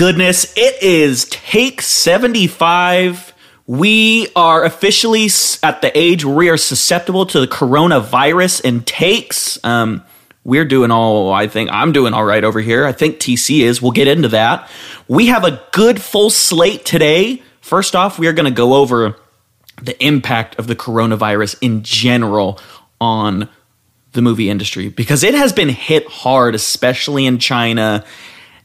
goodness. It is take 75. We are officially at the age where we are susceptible to the coronavirus and takes. Um, we're doing all, I think I'm doing all right over here. I think TC is. We'll get into that. We have a good full slate today. First off, we are going to go over the impact of the coronavirus in general on the movie industry because it has been hit hard, especially in China.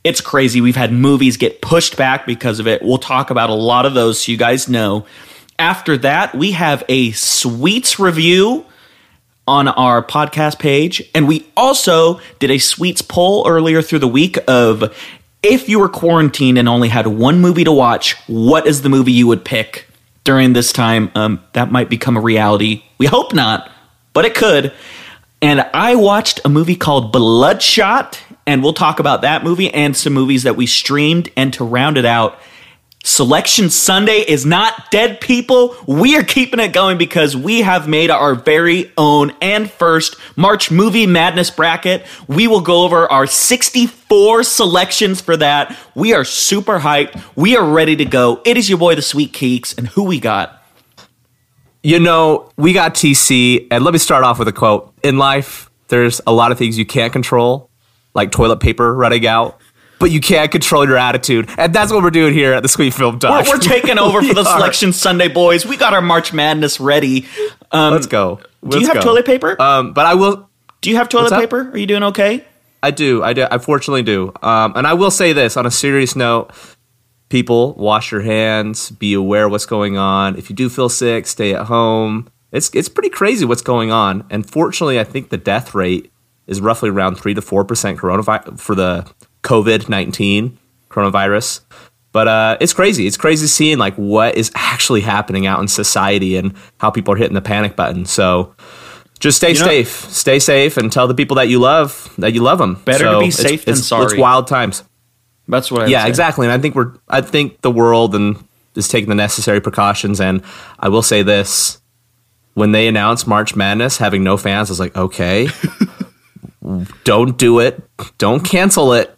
It's crazy. We've had movies get pushed back because of it. We'll talk about a lot of those so you guys know. After that, we have a sweets review on our podcast page. And we also did a sweets poll earlier through the week of if you were quarantined and only had one movie to watch, what is the movie you would pick during this time? Um, that might become a reality. We hope not, but it could. And I watched a movie called Bloodshot, and we'll talk about that movie and some movies that we streamed. And to round it out, Selection Sunday is not dead, people. We are keeping it going because we have made our very own and first March Movie Madness bracket. We will go over our 64 selections for that. We are super hyped. We are ready to go. It is your boy, the Sweet Keeks, and who we got? You know, we got TC, and let me start off with a quote. In life, there's a lot of things you can't control, like toilet paper running out but you can't control your attitude. And that's what we're doing here at the Sweet Film Talk. We're, we're taking over for the Selection Sunday, boys. We got our March Madness ready. Um, Let's go. Let's do you have go. toilet paper? Um, but I will. Do you have toilet paper? Are you doing okay? I do. I do. I fortunately do. Um, and I will say this on a serious note people, wash your hands, be aware what's going on. If you do feel sick, stay at home. It's, it's pretty crazy what's going on. And fortunately, I think the death rate is roughly around 3 to 4% coronavirus for the COVID 19 coronavirus. But uh, it's crazy. It's crazy seeing like what is actually happening out in society and how people are hitting the panic button. So just stay you know, safe, stay safe, and tell the people that you love that you love them. Better so to be safe it's, than it's, sorry. It's wild times. That's what I. Yeah, exactly. And I think we're. I think the world and is taking the necessary precautions. And I will say this: when they announced March Madness having no fans, I was like, okay, don't do it, don't cancel it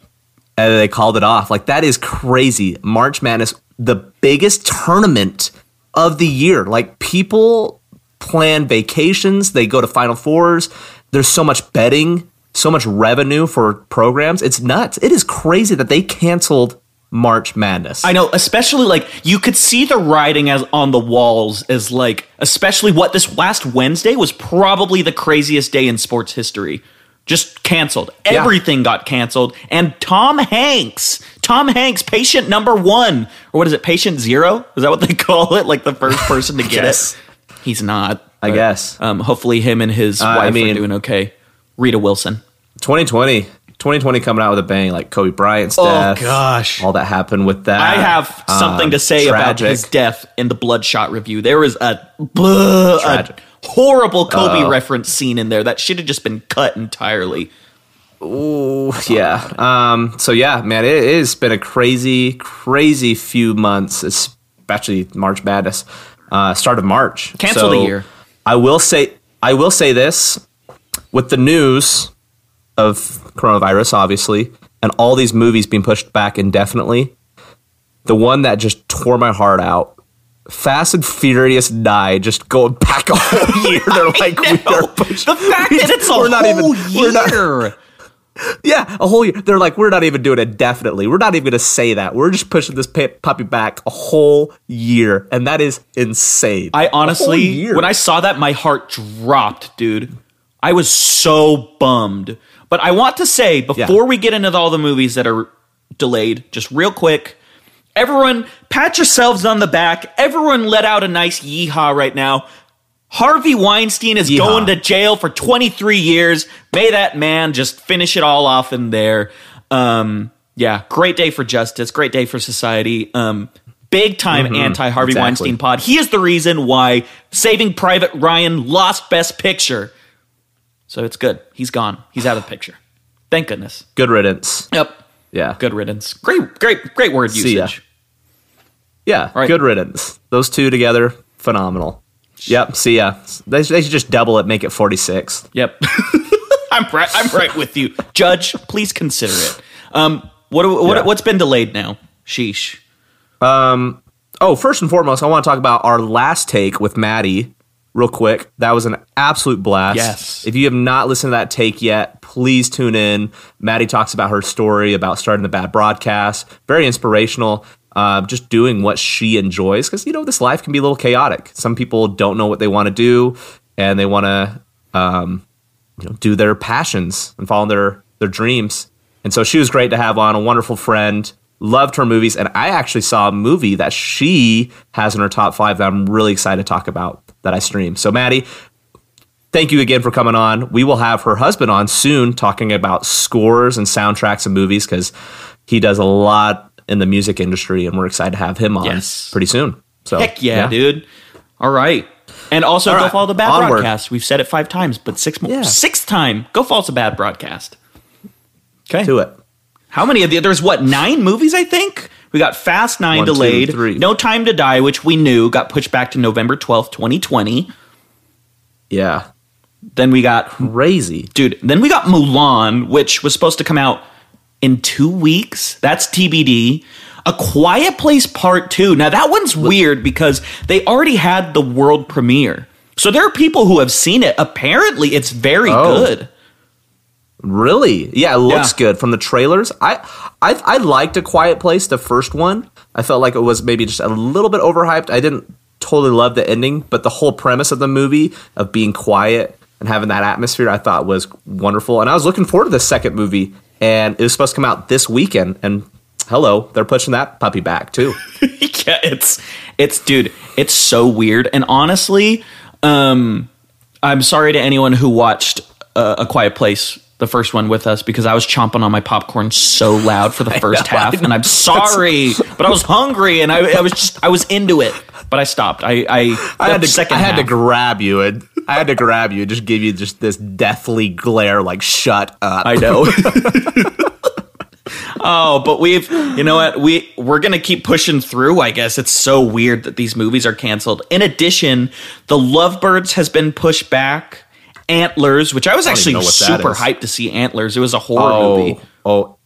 and they called it off. Like that is crazy. March Madness, the biggest tournament of the year. Like people plan vacations, they go to Final Fours. There's so much betting, so much revenue for programs. It's nuts. It is crazy that they canceled March Madness. I know, especially like you could see the writing as on the walls as like especially what this last Wednesday was probably the craziest day in sports history just canceled. Everything got canceled. And Tom Hanks, Tom Hanks, patient number one, or what is it, patient zero? Is that what they call it? Like the first person to get it? He's not. I guess. Um, hopefully, him and his uh, wife I mean, are doing okay. Rita Wilson. 2020. 2020 coming out with a bang, like Kobe Bryant's oh, death. Oh gosh, all that happened with that. I have something um, to say tragic. about his death in the Bloodshot review. There was a, blah, a horrible Kobe uh, reference scene in there that should have just been cut entirely. Ooh, yeah. Um, so yeah, man, it has been a crazy, crazy few months, especially March Madness. Uh, start of March. Cancel so the year. I will say I will say this with the news of coronavirus, obviously, and all these movies being pushed back indefinitely. The one that just tore my heart out Fast and Furious 9 just going back a whole year. They're like, we are pushing. The fact that it's a we're not even, year. We're not, yeah, a whole year. They're like, we're not even doing it definitely. We're not even going to say that. We're just pushing this puppy back a whole year. And that is insane. I honestly, when I saw that, my heart dropped, dude. I was so bummed. But I want to say, before yeah. we get into all the movies that are delayed, just real quick, Everyone, pat yourselves on the back. Everyone let out a nice yeehaw right now. Harvey Weinstein is yeehaw. going to jail for 23 years. May that man just finish it all off in there. Um, yeah, great day for justice. Great day for society. Um, big time mm-hmm, anti Harvey exactly. Weinstein pod. He is the reason why Saving Private Ryan lost Best Picture. So it's good. He's gone. He's out of the picture. Thank goodness. Good riddance. Yep. Yeah. Good riddance. Great, great, great word usage. Yeah, right. good riddance. Those two together, phenomenal. Yep. See ya. They, they should just double it, make it forty six. Yep. I'm right. I'm right with you, Judge. Please consider it. Um, what what Yeah. what's been delayed now? Sheesh. Oh, first and foremost, I want to talk about our last take with Maddie real quick. That was an absolute blast. Yes. If you have not listened to that take yet, please tune in. Maddie talks about her story about starting the bad broadcast. Very inspirational. Uh, just doing what she enjoys because you know this life can be a little chaotic. Some people don't know what they want to do, and they want to um, you know, do their passions and follow their their dreams. And so she was great to have on, a wonderful friend. Loved her movies, and I actually saw a movie that she has in her top five that I'm really excited to talk about that I stream. So, Maddie, thank you again for coming on. We will have her husband on soon talking about scores and soundtracks and movies because he does a lot in the music industry, and we're excited to have him on Yes. pretty soon. So, Heck yeah, dude. All right. And also All go right, follow the bad onward. broadcast. We've said it five times, but six more Yeah. sixth time. Go follow the bad broadcast. Okay. Do it. How many of the there's what, nine movies, I think? We got Fast Nine One, two, delayed. three. No Time to Die, which we knew got pushed back to November twelfth, twenty twenty. Yeah. Then we got Crazy. dude, then we got Mulan, which was supposed to come out in two weeks. That's TBD. A Quiet Place Part 2. Now, that one's weird because they already had the world premiere. So there are people who have seen it. Apparently, it's very Oh. good. Really? Yeah, it looks Yeah. good from the trailers. I, I I liked A Quiet Place, the first one. I felt like it was maybe just a little bit overhyped. I didn't totally love the ending, but the whole premise of the movie of being quiet and having that atmosphere, I thought was wonderful. And I was looking forward to the second movie, and it was supposed to come out this weekend. And hello, they're pushing that puppy back too. yeah, it's it's dude, it's so weird. And honestly, um, I'm sorry to anyone who watched uh, A Quiet Place, the first one with us, because I was chomping on my popcorn so loud for the first know, half, and I'm sorry, but I was hungry and I, I was just I was into it, but I stopped. I I, I had to second I had to grab you and I had to grab you and just give you just this deathly glare like shut up. I know. oh, but we've you know what we we're gonna keep pushing through. I guess it's so weird that these movies are canceled. In addition, The Lovebirds has been pushed back. Antlers, which I was even actually super hyped to see. Antlers. It was a horror oh, movie. Oh,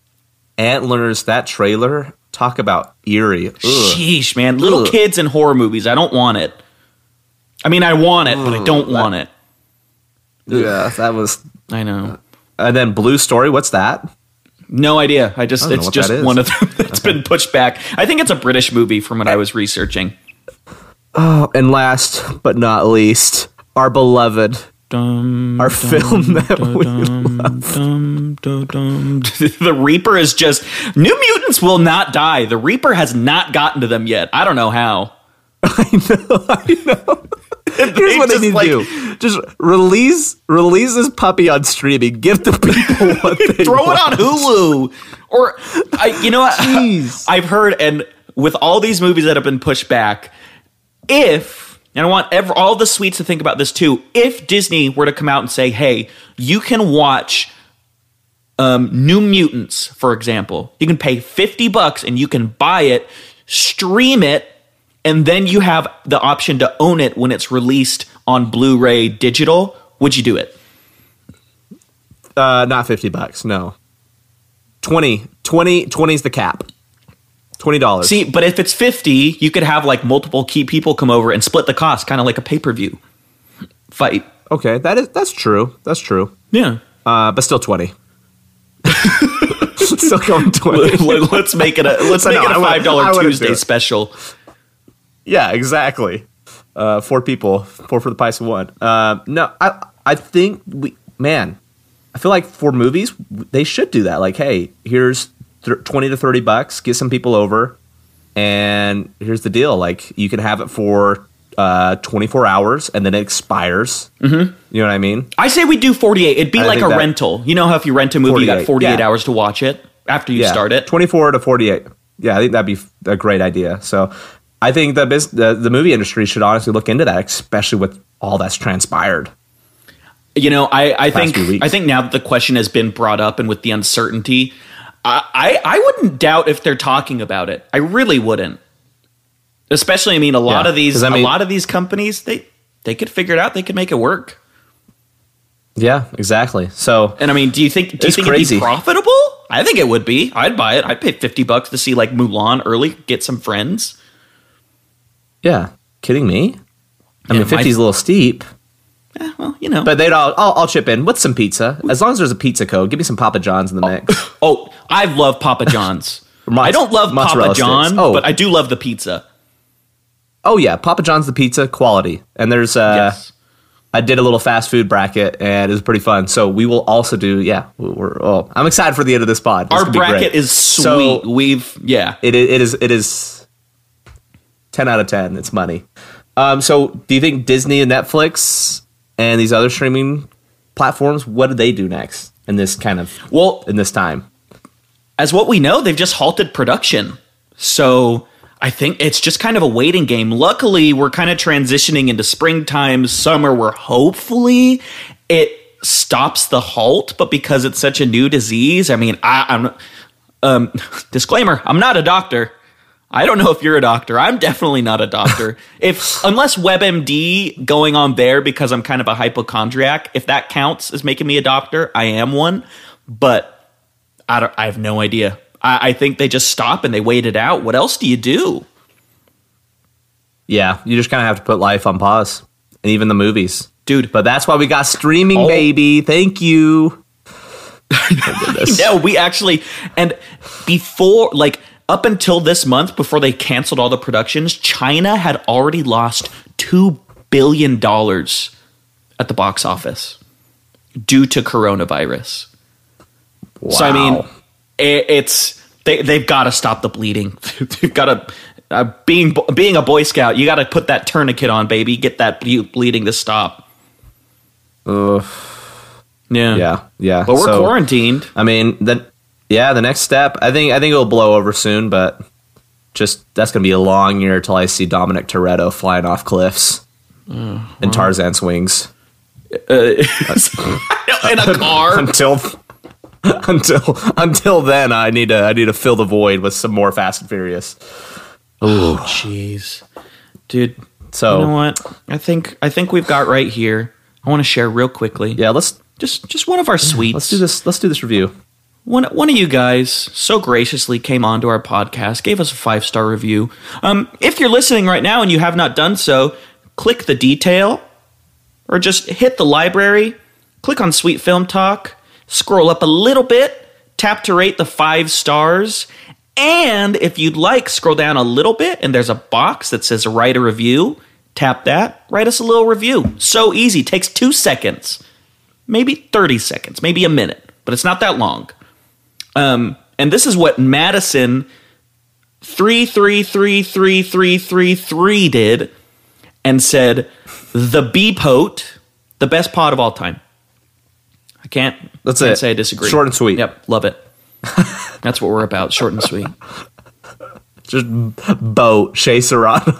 antlers! That trailer. Talk about eerie. Ugh. Sheesh, man! Little Ugh. kids in horror movies. I don't want it. I mean, I want it, but I don't that- want it. Yeah, that was. I know. Uh, and then Blue Story. What's that? No idea. I just know it's just one of them that's been pushed back. I think it's a British movie from what I was researching. Oh, and last but not least, our beloved, Dum, our film that we dum, dum, dum. the Reaper is just New Mutants will not die. The Reaper has not gotten to them yet. I don't know how. I know. I know. Here's what they need like- to do: just release release this puppy on streaming. Give the people what they Throw want. it on Hulu or I, you know what? Jeez. I've heard and with all these movies that have been pushed back, if and I want all the sweets to think about this too. If Disney were to come out and say, "Hey, you can watch um, New Mutants," for example, you can pay fifty bucks and you can buy it, stream it, and then you have the option to own it when it's released on Blu-ray digital. Would you do it? Uh, not 50 bucks. No. 20. 20 20 is the cap. $20. See, but if it's 50, you could have like multiple key people come over and split the cost, kind of like a pay per view fight. okay, that is that's true. That's true. Yeah. Uh, but still 20. still going 20. let's make it a let's make no, it a five dollar Tuesday special. Yeah, exactly. Uh, four people, four for the price of one. Uh, no, I I think we man, I feel like for movies they should do that. Like, hey, here's th- twenty to thirty bucks, get some people over, and here's the deal: like you can have it for uh, twenty four hours, and then it expires. Mm-hmm. You know what I mean? I say we do 48. It'd be I like a that- rental. You know how if you rent a movie, you got 48, 48 yeah. hours to watch it after you start it. twenty four to forty eight. Yeah, I think that'd be a great idea. So. I think the, bus- the the movie industry should honestly look into that, especially with all that's transpired. You know, I, I think. I think now that the question has been brought up and with the uncertainty, I, I wouldn't doubt if they're talking about it. I really wouldn't. Especially, I mean, a lot Yeah, of these I a mean- lot of these companies they they could figure it out. They could make it work. Yeah, exactly. So And I mean, do you think do you think crazy. it'd be profitable? I think it would be. I'd buy it. I'd pay fifty bucks to see like Mulan early, get some friends. yeah, kidding me? I Yeah, mean, my- 50 is a little steep, Eh, well, you know. but they'd all, I'll, I'll chip in with some pizza. As long as there's a pizza code, give me some Papa John's in the mix. oh, I love Papa John's. Mo- I don't love mozzarella Papa John, sticks. Oh. but I do love the pizza. Oh yeah, Papa John's the pizza quality, and there's uh, yes. I did a little fast food bracket, and it was pretty fun. So we will also do yeah. We're oh, I'm excited for the end of this pod. This Our bracket great. is So- sweet. We've yeah. it, it is it is ten out of ten. It's money. Um, so do you think Disney and Netflix and these other streaming platforms? What do they do next in this kind of Well, in this time? as what we know, they've just halted production. So I think it's just kind of a waiting game. Luckily, we're kind of transitioning into springtime, summer, where hopefully it stops the halt. But because it's such a new disease, I mean, I, I'm um, disclaimer: I'm not a doctor. I don't know if you're a doctor. I'm definitely not a doctor. if unless WebMD going on there because I'm kind of a hypochondriac, if that counts as making me a doctor, I am one. But I don't. I have no idea. I, I think they just stop and they wait it out. What else do you do? Yeah, you just kind of have to put life on pause, and even the movies, Dude. But that's why we got streaming, Oh. baby. Thank you. No, we actually and before like up until this month, before they canceled all the productions, China had already lost two billion dollars at the box office due to coronavirus. Wow. So I mean, it, it's they they've got to stop the bleeding. they've got to. Uh, being being a Boy Scout, you got to put that tourniquet on, baby. Get that ble- bleeding to stop. Ugh. Yeah, yeah, yeah. But we're So, quarantined. I mean, the yeah, the next step. I think I think it'll blow over soon, but just that's gonna be a long year till I see Dominic Toretto flying off cliffs and Tarzan's wings. Uh, in a car. Until until until then, I need to I need to fill the void with some more Fast and Furious. Oh, jeez, dude. So You know what? I think I think we've got right here. I want to share real quickly. yeah, let's Just just one of our sweets. let's do this. Let's do this review. One one of you guys so graciously came onto our podcast, gave us a five star review. Um, if you're listening right now and you have not done so, click the detail, or just hit the library, click on Sweet Film Talk, scroll up a little bit, tap to rate the five stars, and if you'd like, scroll down a little bit, and there's a box that says write a review. Tap that, write us a little review. So easy, takes two seconds maybe 30 seconds, maybe a minute, but it's not that long. Um, and this is what Madison 333333 did and said, The B Pote, the best pot of all time. I can't, That's can't it. say I disagree. Short and sweet. Yep, love it. That's what we're about, short and sweet. Just Bo Shea Serrano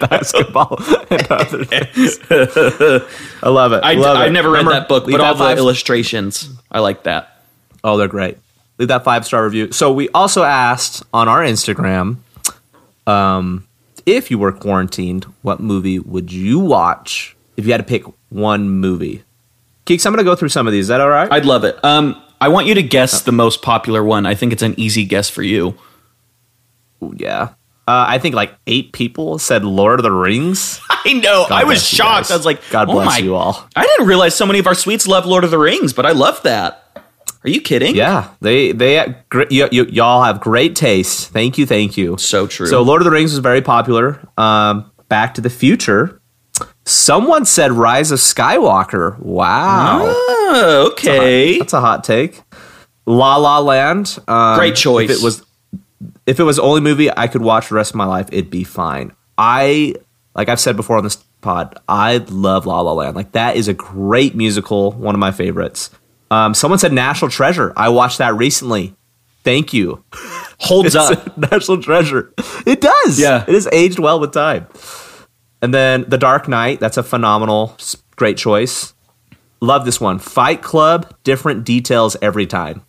basketball and other things. I love it. I, love it. I've never read Remember, that book, but all the illustrations, I like that. Oh, they're great. Leave that five star review. So we also asked on our Instagram, um, if you were quarantined, what movie would you watch if you had to pick one movie? Keeks, I'm going to go through some of these. Is that all right? I'd love it. Um, I want you to guess the most popular one. I think it's an easy guess for you. Ooh, yeah. Uh, I think like eight people said Lord of the Rings. I know. I was shocked. guys. I was like, God oh bless my- you all. I didn't realize so many of our sweets love Lord of the Rings, but I love that. Are you kidding? Yeah, they they gr- y- y- y'all have great taste. Thank you, thank you. So true. So Lord of the Rings was very popular. Um, Back to the Future. Someone said Rise of Skywalker. Wow, Oh, okay. that's a hot take. La La Land. Um, Great choice. If it was, if it was only movie I could watch the rest of my life, it'd be fine. I like I've said before on this pod. I love La La Land. Like that is a great musical. One of my favorites. Um, someone said National Treasure. I watched that recently. Thank you. Holds up. national treasure. It does. Yeah. It has aged well with time. And then The Dark Knight. That's a phenomenal, great choice. Love this one. Fight Club. Different details every time.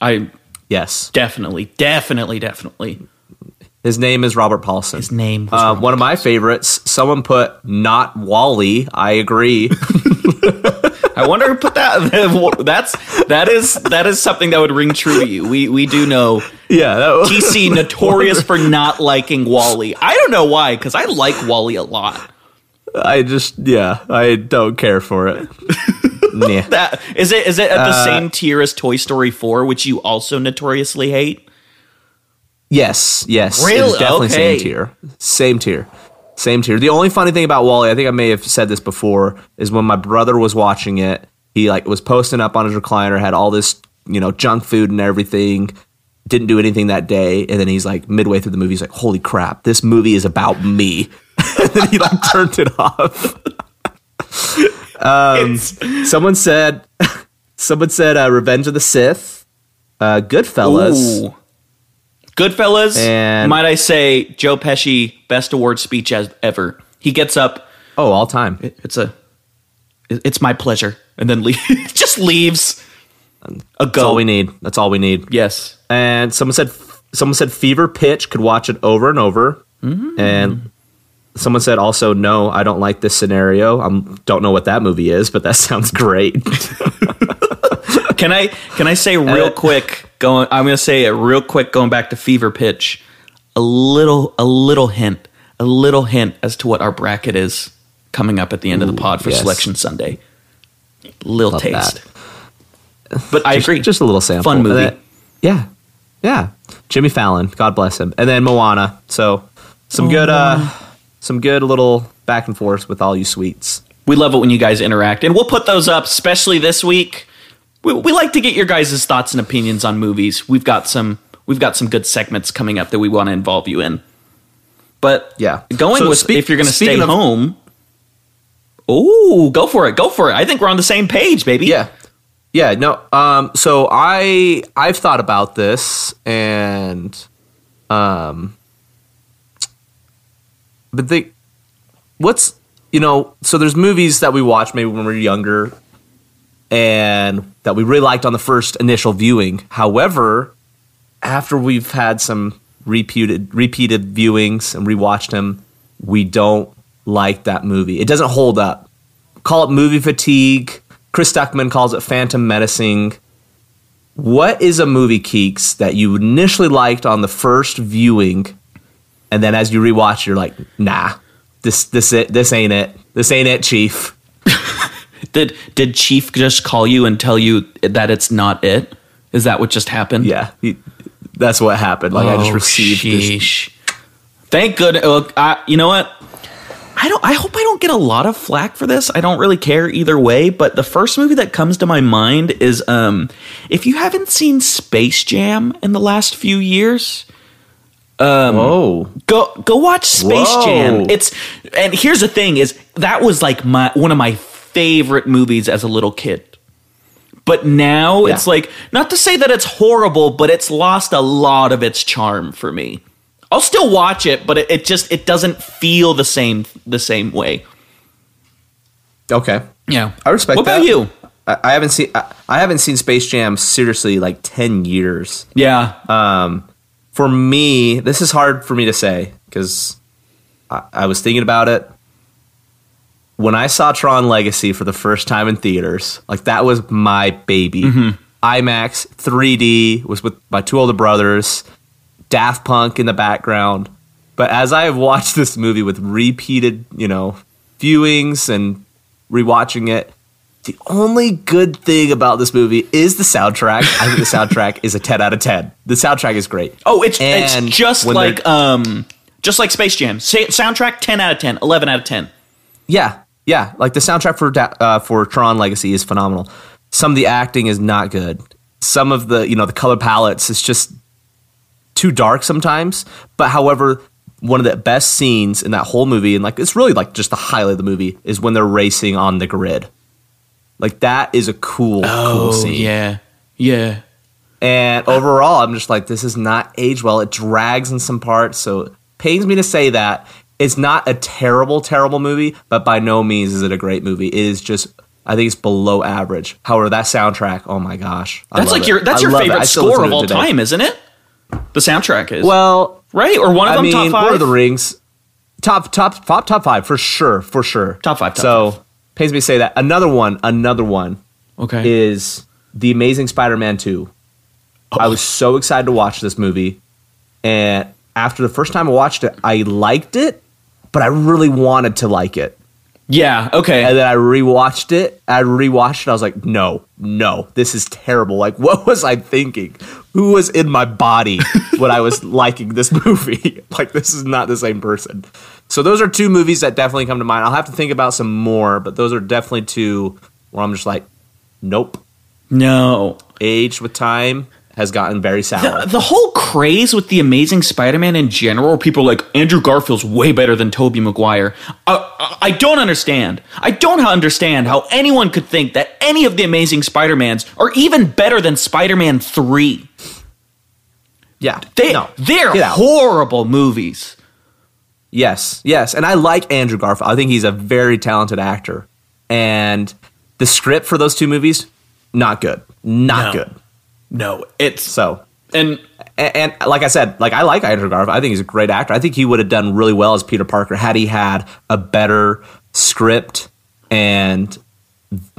I Yes. definitely, definitely, definitely. His name is Robert Paulson. His name Uh, one of my favorites. someone put not WALL-E. I agree. I wonder who put that. That's that is that is something that would ring true to you. We we do know yeah, that was, TC notorious for not liking WALL-E. I don't know why because I like WALL-E a lot. I just yeah, I don't care for it. nah. That is it. Is it at the uh, same tier as Toy Story Four, which you also notoriously hate? Yes, yes, really? Definitely okay. same tier, same tier, same tier. The only funny thing about WALL-E, I think I may have said this before, is when my brother was watching it, he like was posting up on his recliner, had all this you know junk food and everything. Didn't do anything that day, and then he's like midway through the movie, he's like, "Holy crap, this movie is about me." and then he like turned it off. um, someone said, someone said, uh, "Revenge of the Sith," uh, Goodfellas. Ooh. Goodfellas, and might I say, Joe Pesci best award speech as ever. He gets up. Oh, all time. It, it's a. It, it's my pleasure, and then leave, just leaves. A go. That's all we need. That's all we need. Yes. And someone said, someone said, Fever Pitch could watch it over and over. Mm-hmm. And Someone said also, no, I don't like this scenario. I don't know what that movie is, but that sounds great. can I can I say real uh, quick? Going, I'm going to say it real quick. Going back to Fever Pitch, a little a little hint, a little hint as to what our bracket is coming up at the end Ooh, of the pod for yes. Selection Sunday. Little Love taste, that. but I just, agree. Just a little sample. Fun movie. yeah, yeah. Jimmy Fallon, God bless him, and then Moana. So some oh, good. uh some good little back and forth with all you sweets. We love it when you guys interact, and we'll put those up, especially this week. We, we like to get your guys' thoughts and opinions on movies. We've got some we've got some good segments coming up that we want to involve you in. But yeah, going so with speak, if you're going to stay of, home. Oh, go for it, go for it. I think we're on the same page, baby. Yeah, yeah. No, um, so I I've thought about this and um but they what's you know so there's movies that we watch maybe when we are younger and that we really liked on the first initial viewing. However after we've had some repeated repeated viewings and rewatched them we don't like that movie. It doesn't hold up. Call it movie fatigue. Chris Stuckmann calls it phantom menacing. What is a movie keeks that you initially liked on the first viewing and then as you rewatch, you're like, nah, this this it, this ain't it. This ain't it, Chief. did did Chief just call you and tell you that it's not it? Is that what just happened? Yeah, he, that's what happened. Like oh, I just oh, received sheesh. this. Thank goodness. Look, I, you know what? I don't. I hope I don't get a lot of flack for this. I don't really care either way. But the first movie that comes to my mind is, um, if you haven't seen Space Jam in the last few years, um, Whoa! Go go watch Space Whoa. Jam. It's and here's the thing: is that was like my one of my favorite movies as a little kid. But now yeah. it's like not to say that it's horrible, but it's lost a lot of its charm for me. I'll still watch it, but it, it just it doesn't feel the same the same way. Okay. Yeah, I respect. What that. about you? I, I haven't seen I, I haven't seen Space Jam seriously like ten years. Yeah. Um for me, this is hard for me to say because I, I, was thinking about it. When I saw Tron Legacy for the first time in theaters, like that was my baby. Mm-hmm. IMAX 3D was with my two older brothers, Daft Punk in the background. But as I have watched this movie with repeated, you know, viewings and rewatching it, the only good thing about this movie is the soundtrack. I think the soundtrack is a 10 out of 10. The soundtrack is great. Oh, it's, it's just like um just like Space Jam. soundtrack 10 out of 10, 11 out of 10. Yeah. Yeah, like the soundtrack for uh, for Tron Legacy is phenomenal. Some of the acting is not good. Some of the, you know, the color palettes is just too dark sometimes, but however, one of the best scenes in that whole movie and like it's really like just the highlight of the movie is when they're racing on the grid like that is a cool, oh, cool scene. Yeah, yeah. And overall, I'm just like, this is not age well. It drags in some parts, so it pains me to say that. It's not a terrible, terrible movie, but by no means is it a great movie. It is just I think it's below average. However, that soundtrack, oh my gosh, I that's like it. your that's I your favorite score of all time, isn't it? The soundtrack is well, right or one of I them mean, top five. Lord of the Rings. top top top top five for sure, for sure. Top five, top so five. pains me to say that. Another one, another one Okay. is the Amazing Spider-Man two. I oh. was so excited to watch this movie, and after the first time I watched it, I liked it, but I really wanted to like it. yeah. Okay. And then I rewatched it. I rewatched it. I was like, no, no, this is terrible. Like, what was I thinking? Who was in my body when I was liking this movie? like, this is not the same person. So those are two movies that definitely come to mind. I'll have to think about some more, but those are definitely two where I'm just like, nope. no. Aged with time has gotten very sour. The, the whole craze with the Amazing Spider-Man in general, people like Andrew Garfield's way better than Tobey Maguire. I, I, I don't understand. I don't understand how anyone could think that any of the Amazing Spider-Mans are even better than Spider-Man Three. yeah, They no, they're horrible movies. Yes, yes. And I like Andrew Garfield. I think he's a very talented actor. And the script for those two movies, not good. Not No. good. No, it's So, and and, and like I said, like I like Andrew Garfield. I think he's a great actor. I think he would have done really well as Peter Parker had he had a better script and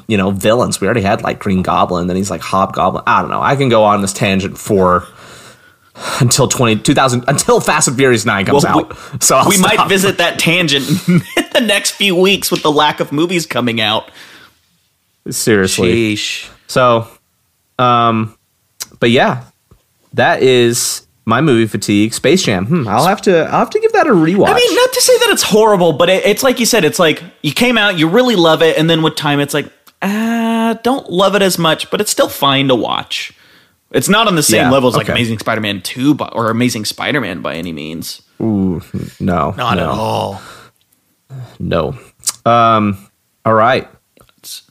you know villains. We already had like Green Goblin, then he's like Hobgoblin. I don't know. I can go on this tangent for until 20, 2000 until Fast and Furious 9 comes Well, out. so I'll we might visit that tangent in the next few weeks with the lack of movies coming out. seriously. Sheesh. So, um, but yeah, that is my movie fatigue. Space Jam. Hmm, I'll have to. I'll have to give that a rewatch. I mean, not to say that it's horrible, but it, it's like you said, it's like you came out, you really love it, and then with time, it's like, ah, don't love it as much, but it's still fine to watch. It's not on the same Yeah, level as like. Amazing Spider-Man Two, or Amazing Spider-Man by any means. Ooh, no, Not no, at all. No. Um. All right.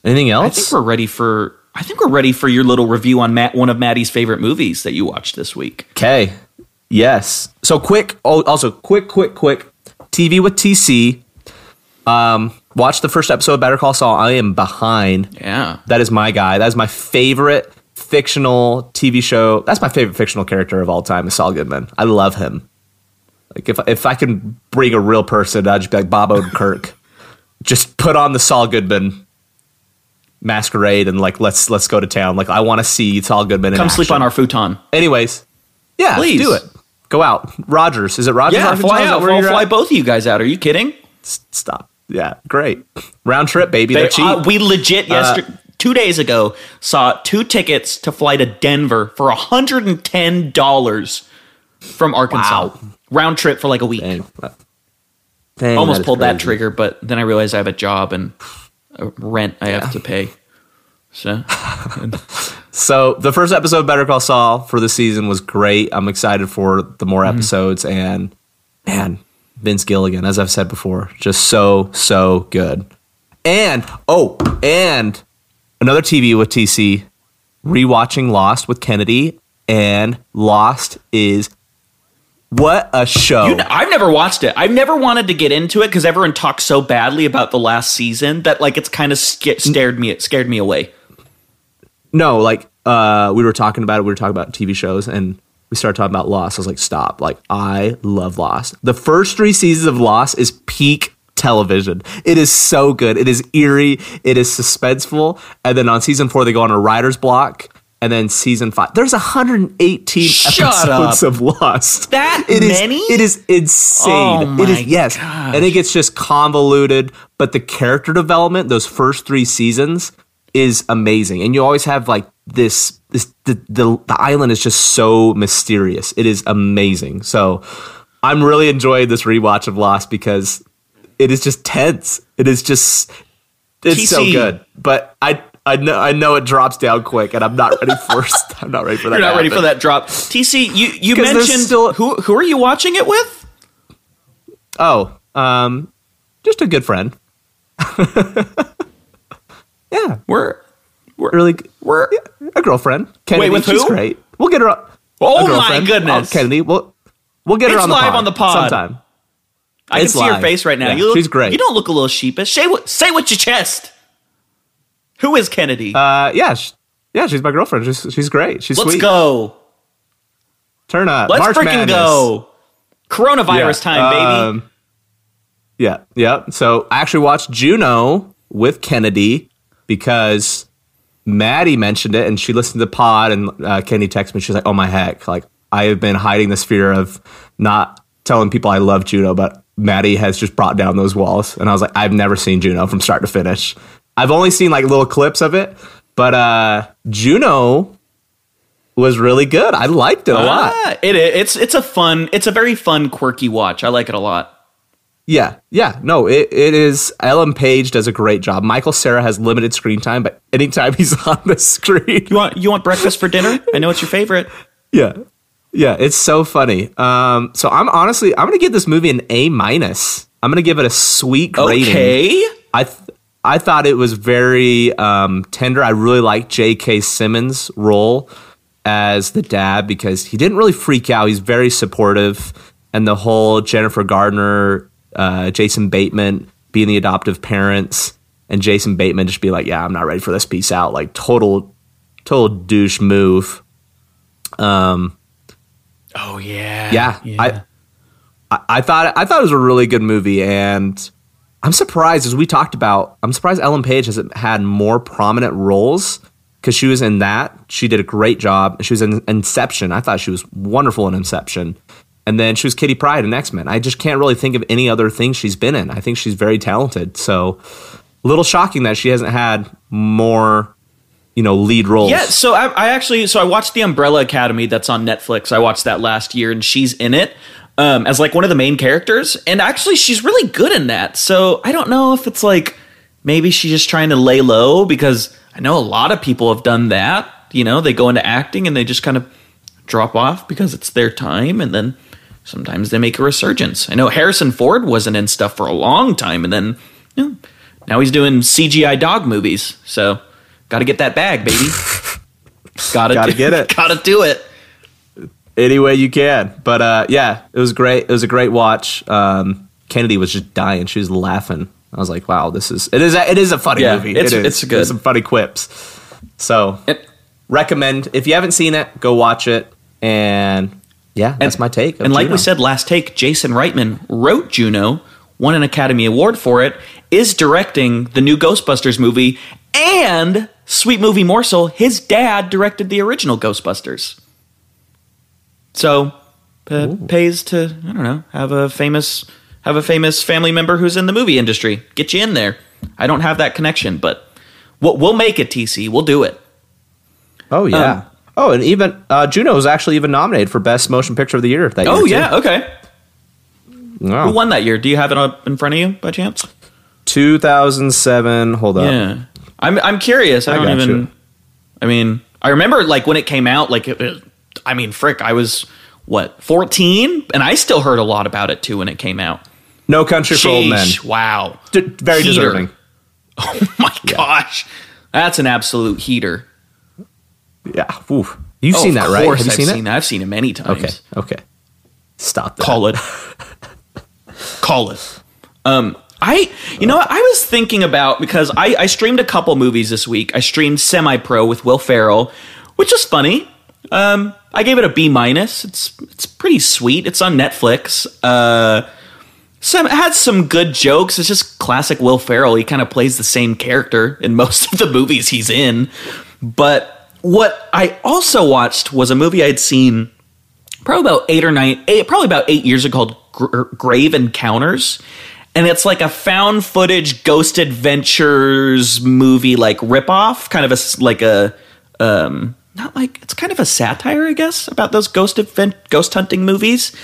Anything else? I think we're ready for. I think we're ready for your little review on Matt, one of Maddie's favorite movies that you watched this week. Okay. Yes. So quick. Oh, also quick, quick, quick. TV with TC. Um. Watch the first episode of Better Call Saul. I am behind. Yeah. That is my guy. That is my favorite fictional TV show. That's my favorite fictional character of all time. Is Saul Goodman. I love him. Like if if I can bring a real person, I'd just be like Bob Odenkirk. just put on the Saul Goodman masquerade and like let's let's go to town. Like I want to see Saul Goodman. Come sleep action. on our futon. Anyways, yeah, Please. do it. Go out, Rogers. Is it Rogers? Yeah, fly out. We'll fly at? both of you guys out. Are you kidding? S- Stop. Yeah, great. Round trip, baby. They- cheap. uh, we legit yesterday, two days ago, saw two tickets to fly to Denver for hundred and ten dollars from Arkansas, Wow. round trip for like a week. Dang. Dang, Almost is pulled that trigger, but then I realized I have a job and rent I have to pay. So So the first episode of Better Call Saul for the season was great. I'm excited for the more Mm-hmm. episodes and man, Vince Gilligan, as I've said before, just so so good. And oh, and another TV with TC, rewatching Lost with Kennedy, and Lost is what a show. You kn- I've never watched it. I've never wanted to get into it because everyone talks so badly about the last season that like it's kind of sca- scared me. It scared me away. No, like uh, we were talking about it. We were talking about TV shows, and we started talking about Lost. I was like, stop! Like I love Lost. The first three seasons of Lost is peak television. It is so good. It is eerie. It is suspenseful. And then on season four, they go on a writer's block. And then season five, there's 118 Shut episodes up. of Lost. That It is- many? It is insane. Oh it is yes, gosh. and it gets just convoluted. But the character development, those first three seasons, is amazing. And you always have like this this the, the the island is just so mysterious. It is amazing. So I'm really enjoying this rewatch of Lost because it is just tense. It is just it's so good. But I I know I know it drops down quick and I'm not ready for I'm not ready for that. You're not ready for that drop. TC, you you mentioned still- who who are you watching it with? Oh, um just a good friend. yeah, We're we're really we're a girlfriend. Kennedy, with she's who? great. We'll get her. On, Oh my goodness. Oh, Kennedy. We'll we'll get her It's on the live pod on the pod. sometime. I can It's see your face right now. Yeah, you look, she's great. You don't look a little sheepish. Say what say what your chest. Who is Kennedy? Uh, yeah, yeah, she's my girlfriend. She's she's great. She's Let's sweet. go. Turn up. Let's March freaking Madness. go. Coronavirus Yeah, time, baby. um, Yeah, yeah. So I actually watched Juno with Kennedy because Maddie mentioned it and she listened to the pod and uh, Kennedy texted me. She's like, "Oh my heck! Like I have been hiding this fear of not telling people I love Juno, but Maddie has just brought down those walls." And I was like, "I've never seen Juno from start to finish. I've only seen like little clips of it, but uh, Juno." Was really good. I liked it a lot. Ah, it it's it's a fun, it's a very fun, quirky watch. I like it a lot. Yeah, yeah, no, it, it is. Ellen Page does a great job. Michael Cera has limited screen time, but anytime he's on the screen, You want you want breakfast for dinner? I know it's your favorite. yeah, yeah, it's so funny. Um, so I'm honestly, I'm gonna give this movie an A minus. I'm gonna give it a sweet rating. Okay. I th- I thought it was very um, tender. I really liked J.K. Simmons' role as the dad because he didn't really freak out. He's very supportive, and the whole Jennifer Gardner, uh, Jason Bateman being the adoptive parents, and Jason Bateman just be like, "Yeah, I'm not ready for this. Peace out." Like total, total douche move. Um, Oh yeah. yeah, I, I I thought I thought it was a really good movie, and I'm surprised as we talked about. I'm surprised Ellen Page hasn't had more prominent roles because she was in that. She did a great job. She was in Inception. I thought she was wonderful in Inception, and then she was Kitty Pryde in X Men. I just can't really think of any other thing she's been in. I think she's very talented. So, a little shocking that she hasn't had more, you know, lead roles. Yeah, so I, I actually so I watched the Umbrella Academy that's on Netflix. I watched that last year, and she's in it um, as like one of the main characters, and actually she's really good in that. So I don't know if it's like maybe she's just trying to lay low because I know a lot of people have done that. You know, they go into acting and they just kind of drop off because it's their time, and then sometimes they make a resurgence. I know Harrison Ford wasn't in stuff for a long time, and then you know, now he's doing CGI dog movies. So got to get that bag, baby. Gotta, Gotta do- get it. Gotta do it. Any way you can. But uh, yeah, it was great. It was a great watch. Um, Kennedy was just dying. She was laughing. I was like, wow, this is it is a, it is a funny Yeah, movie. it's- it is. it's good. There's some funny quips. So And, recommend if you haven't seen it, go watch it. And yeah, that's my take. and like Juno. we said last take, Jason Reitman wrote Juno, won an Academy Award for it, is directing the new Ghostbusters movie, and sweet movie morsel, his dad directed the original Ghostbusters. So uh, pays to I don't know have a famous have a famous family member who's in the movie industry. Get you in there. I don't have that connection, but we'll, we'll make it. TC, we'll do it. oh yeah. um, oh, and even uh, Juno was actually even nominated for Best Motion Picture of the Year. That Oh year, yeah, okay. Wow. Who won that year? Do you have it up in front of you by chance? 2007. Hold up. Yeah, I'm. I'm curious. I, I don't even. you. I mean, I remember like when it came out. Like, it, it- I mean, frick, I was what 14, and I still heard a lot about it too when it came out. No Country for Old Men. Wow, D- very Heater. deserving. Oh my gosh, that's an absolute heater. Yeah. Oof. You've Oh, seen that, right? Have you I've seen, seen it? I've seen it many times. Okay. Okay. Stop that. Call it. Call it. Um, I, you know, what? I was thinking about because I, I streamed a couple movies this week. I streamed Semi Pro with Will Ferrell, which is funny. Um, I gave it a B minus. It's it's pretty sweet. It's on Netflix. Uh, some it had some good jokes. It's just classic Will Ferrell. He kind of plays the same character in most of the movies he's in. But what I also watched was a movie I'd seen probably about eight or nine, eight, probably about eight years ago called Gr- Grave Encounters. And it's like a found footage Ghost Adventures movie, like ripoff, kind of a like a um, not like it's kind of a satire, I guess, about those ghost event, ghost hunting movies.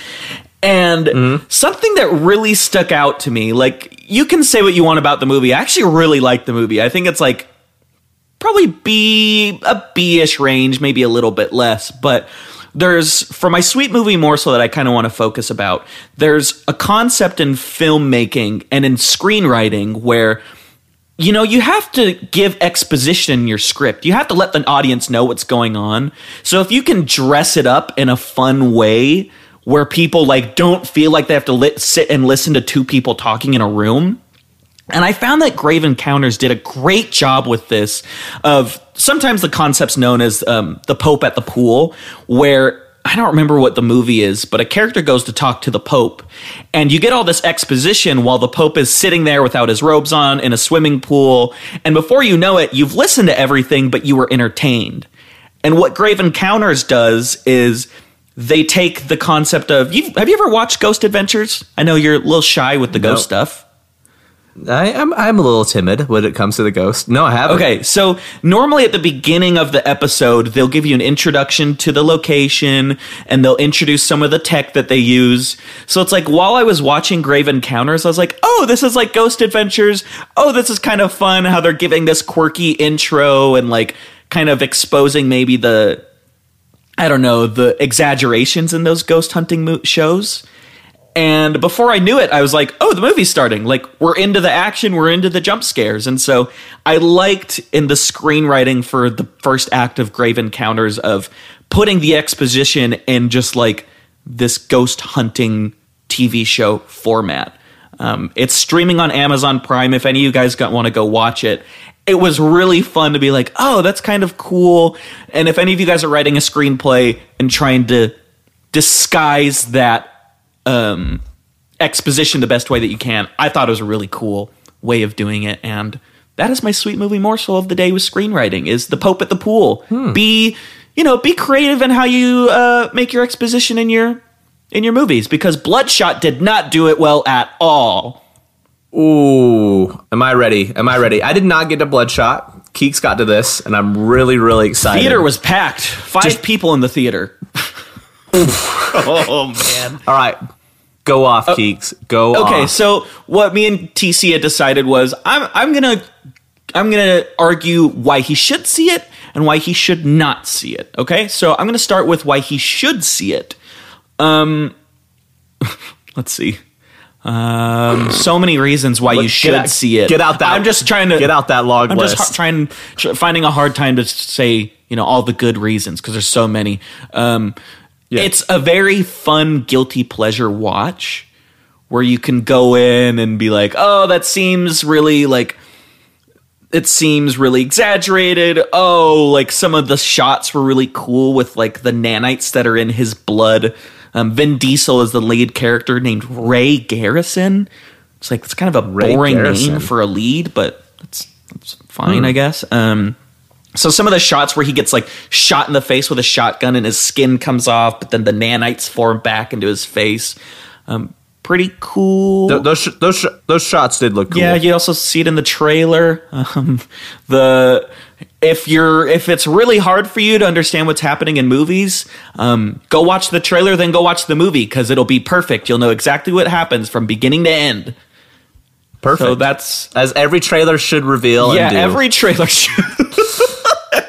And mm-hmm. something that really stuck out to me, like you can say what you want about the movie. I actually really like the movie. I think it's like probably B a B-ish range, maybe a little bit less, but there's for my sweet movie morsel that I kind of want to focus about. There's a concept in filmmaking and in screenwriting where you know, you have to give exposition in your script. You have to let the audience know what's going on. So if you can dress it up in a fun way where people like don't feel like they have to li- sit and listen to two people talking in a room, and I found that Grave Encounters did a great job with this. Of sometimes the concept's known as um, the Pope at the pool, where I don't remember what the movie is, but a character goes to talk to the Pope, and you get all this exposition while the Pope is sitting there without his robes on in a swimming pool. And before you know it, you've listened to everything, but you were entertained. And what Grave Encounters does is they take the concept of you've, have you ever watched Ghost Adventures? I know you're a little shy with the No. ghost stuff. I, I'm I'm a little timid when it comes to the ghost. No, I haven't. Okay, so normally at the beginning of the episode, they'll give you an introduction to the location and they'll introduce some of the tech that they use. So it's like while I was watching Grave Encounters, I was like, oh, this is like Ghost Adventures. Oh, this is kind of fun how they're giving this quirky intro and like kind of exposing maybe the, I don't know, the exaggerations in those ghost hunting mo- shows. And before I knew it, I was like, oh, the movie's starting. Like, we're into the action, we're into the jump scares. And so I liked in the screenwriting for the first act of Grave Encounters of putting the exposition in just like this ghost hunting TV show format. Um, it's streaming on Amazon Prime. If any of you guys want to go watch it, it was really fun to be like, oh, that's kind of cool. And if any of you guys are writing a screenplay and trying to disguise that um, exposition the best way that you can. I thought it was a really cool way of doing it, and that is my sweet movie morsel of the day with screenwriting: is the Pope at the pool. Be you know, be creative in how you uh, make your exposition in your in your movies because Bloodshot did not do it well at all. Ooh, am I ready? Am I ready? I did not get to Bloodshot. Keeks got to this, and I'm really, really excited. Theater was packed, five people in the theater. oh man. all right. Go off, Keeks. Go Okay, off. so what me and TC had decided was I'm I'm gonna I'm gonna argue why he should see it and why he should not see it. Okay, so I'm gonna start with why he should see it. Um, let's see. Um, so many reasons why you should out- see it. Get out that. I'm just trying to get out that log I'm list. just trying, tr- finding a hard time to say, you know, all the good reasons because there's so many. Um, It's a very fun guilty pleasure watch where you can go in and be like, oh, that seems really like. It seems really exaggerated. Oh, like some of the shots were really cool with like the nanites that are in his blood. Um, Vin Diesel is the lead character named Ray Garrison. It's like it's kind of a Ray boring Garrison. name for a lead, but it's, it's fine, I guess. Um, so some of the shots where he gets like shot in the face with a shotgun and his skin comes off, but then the nanites form back into his face. Um, pretty cool. Th- those sh- those sh- those shots did look cool. Yeah, you also see it in the trailer. Um, the if you're if it's really hard for you to understand what's happening in movies, um, go watch the trailer, then go watch the movie because it'll be perfect. You'll know exactly what happens from beginning to end. perfect. So that's as every trailer should reveal. yeah. and do. Every trailer should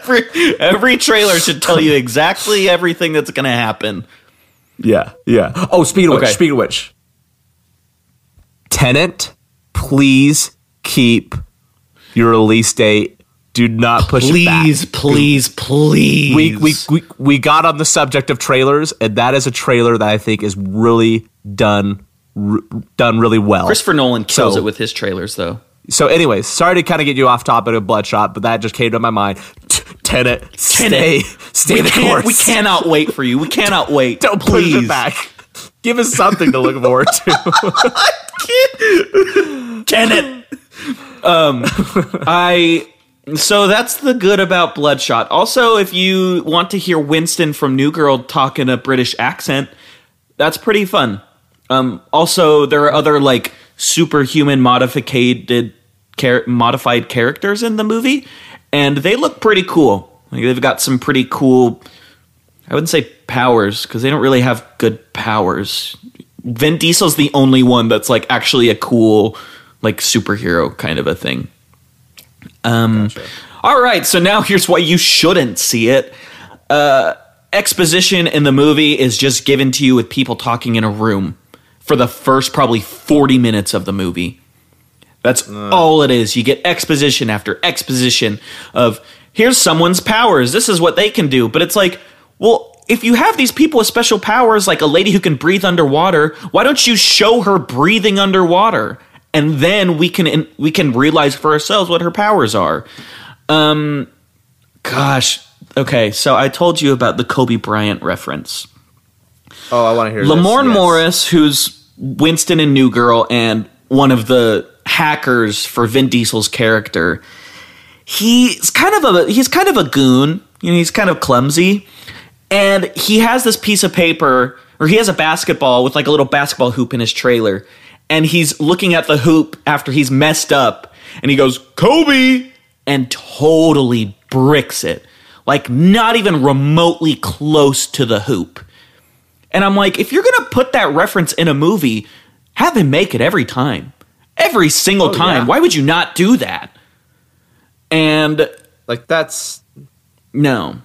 every every trailer should tell you exactly everything that's going to happen. Yeah, yeah. Oh, of Okay. which, of which, Tenet, please keep your release date. Do not push it back. Please, please, please. We, we we we got on the subject of trailers, and that is a trailer that I think is really done r- done really well. Christopher Nolan kills So- it with his trailers, though. So, anyways, sorry to kind of get you off topic of Bloodshot, but that just came to my mind. T- Tenet, stay, stay we the course. We cannot wait for you. We cannot wait. Don't please. push it back. Give us something to look forward to. Tenet. um, I. So that's the good about Bloodshot. Also, if you want to hear Winston from New Girl talk in a British accent, that's pretty fun. Um, also, there are other like superhuman modified char- modified characters in the movie, and they look pretty cool. Like they've got some pretty cool. I wouldn't say powers because they don't really have good powers. Vin Diesel's the only one that's like actually a cool like superhero kind of a thing. Um, All right, so now here's why you shouldn't see it. Uh, exposition in the movie is just given to you with people talking in a room for the first probably 40 minutes of the movie. That's all it is. You get exposition after exposition of here's someone's powers. This is what they can do. But it's like, well, if you have these people with special powers, like a lady who can breathe underwater, why don't you show her breathing underwater? And then we can we can realize for ourselves what her powers are. Um, gosh, okay. So I told you about the Kobe Bryant reference. Oh, I want to hear Lamorne this. Yes. Morris, who's Winston in New Girl and one of the hackers for Vin Diesel's character, he's kind of a he's kind of a goon. You know, he's kind of clumsy, and he has this piece of paper or he has a basketball with like a little basketball hoop in his trailer, and he's looking at the hoop after he's messed up, and he goes Kobe, and totally bricks it, like not even remotely close to the hoop. And I'm like, if you're gonna put that reference in a movie, have him make it every time, every single oh, time. yeah. Why would you not do that? And Like that's no,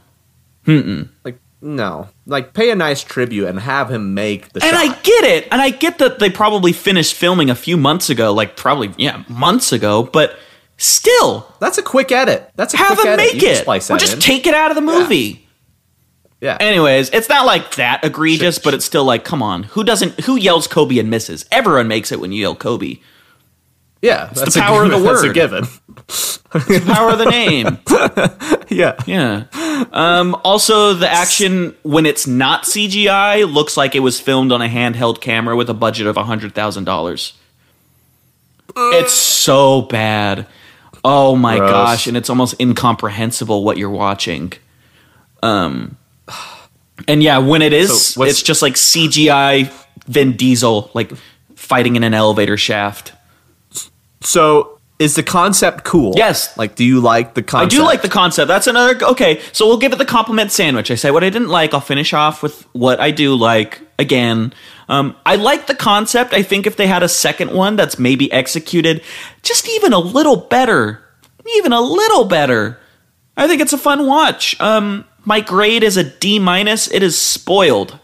like no. Like pay a nice tribute and have him make the and shot. I get it, and I get that they probably finished filming a few months ago, like probably yeah, months ago, but still, that's a quick edit. That's a have quick him edit. make it, splice or just in. take it out of the movie. yeah. Anyways, it's not like that egregious, but it's still like, come on, who doesn't? Who yells Kobe and misses? Everyone makes it when you yell Kobe. yeah, that's the a power of the word. That's a word. the Power of the name. Yeah. Yeah. Um, also, the action when it's not CGI looks like it was filmed on a handheld camera with a budget of hundred thousand dollars. It's so bad. Oh my Gross. gosh, and it's almost incomprehensible what you're watching. Um, and yeah, when it is, So it's just like CGI Vin Diesel like fighting in an elevator shaft. So is the concept cool? Yes. Like, do you like the concept? I do like the concept. That's another okay. So we'll give it the compliment sandwich. I say what I didn't like. I'll finish off with what I do like. Again, um, I like the concept. I think if they had a second one that's maybe executed just even a little better, even a little better, I think it's a fun watch. Um, my grade is a D minus. It is spoiled,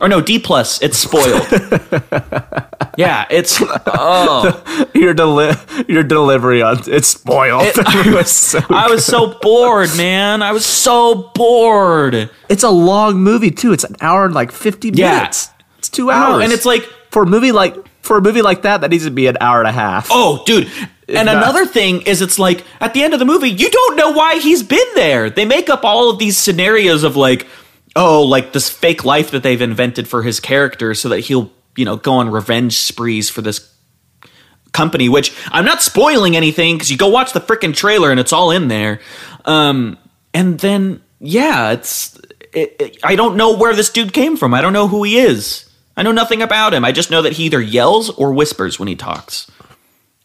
or no D plus. It's spoiled. yeah, it's oh. your deli- your delivery on it's spoiled. It- I was so I was so bored, man. I was so bored. It's a long movie too. It's an hour and like fifty Yeah. minutes. It's two hours, and it's like, for a movie like for a movie like that, that needs to be an hour and a half. oh, dude. And not- another thing is, it's like at the end of the movie, you don't know why he's been there. They make up all of these scenarios of like, oh, like this fake life that they've invented for his character, so that he'll, you know, go on revenge sprees for this company. Which I'm not spoiling anything because you go watch the freaking trailer and it's all in there. Um, and then yeah, it's it, it- I don't know where this dude came from. I don't know who he is. I know nothing about him. I just know that he either yells or whispers when he talks.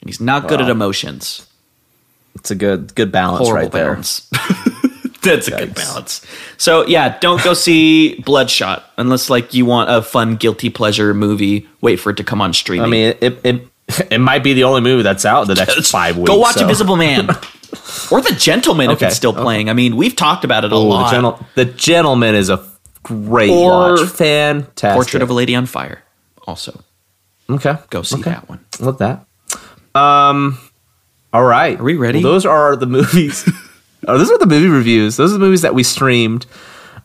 And he's not good at emotions. It's a good good balance Horrible right there. balance. That's a good balance. So yeah, don't go see Bloodshot unless like you want a fun guilty pleasure movie. Wait for it to come on streaming. I mean, it, it it might be the only movie that's out the next five weeks. Go watch so. Invisible Man or The Gentleman if it's still okay. playing. I mean, we've talked about it a Ooh, lot. the, gentle- the Gentleman is a great Or watch. Fantastic. Portrait of a Lady on Fire. Also, okay. go see Okay. that one. Love that. Um, all right. Are we ready? Well, those are the movies. oh, those are the movie reviews. Those are the movies that we streamed.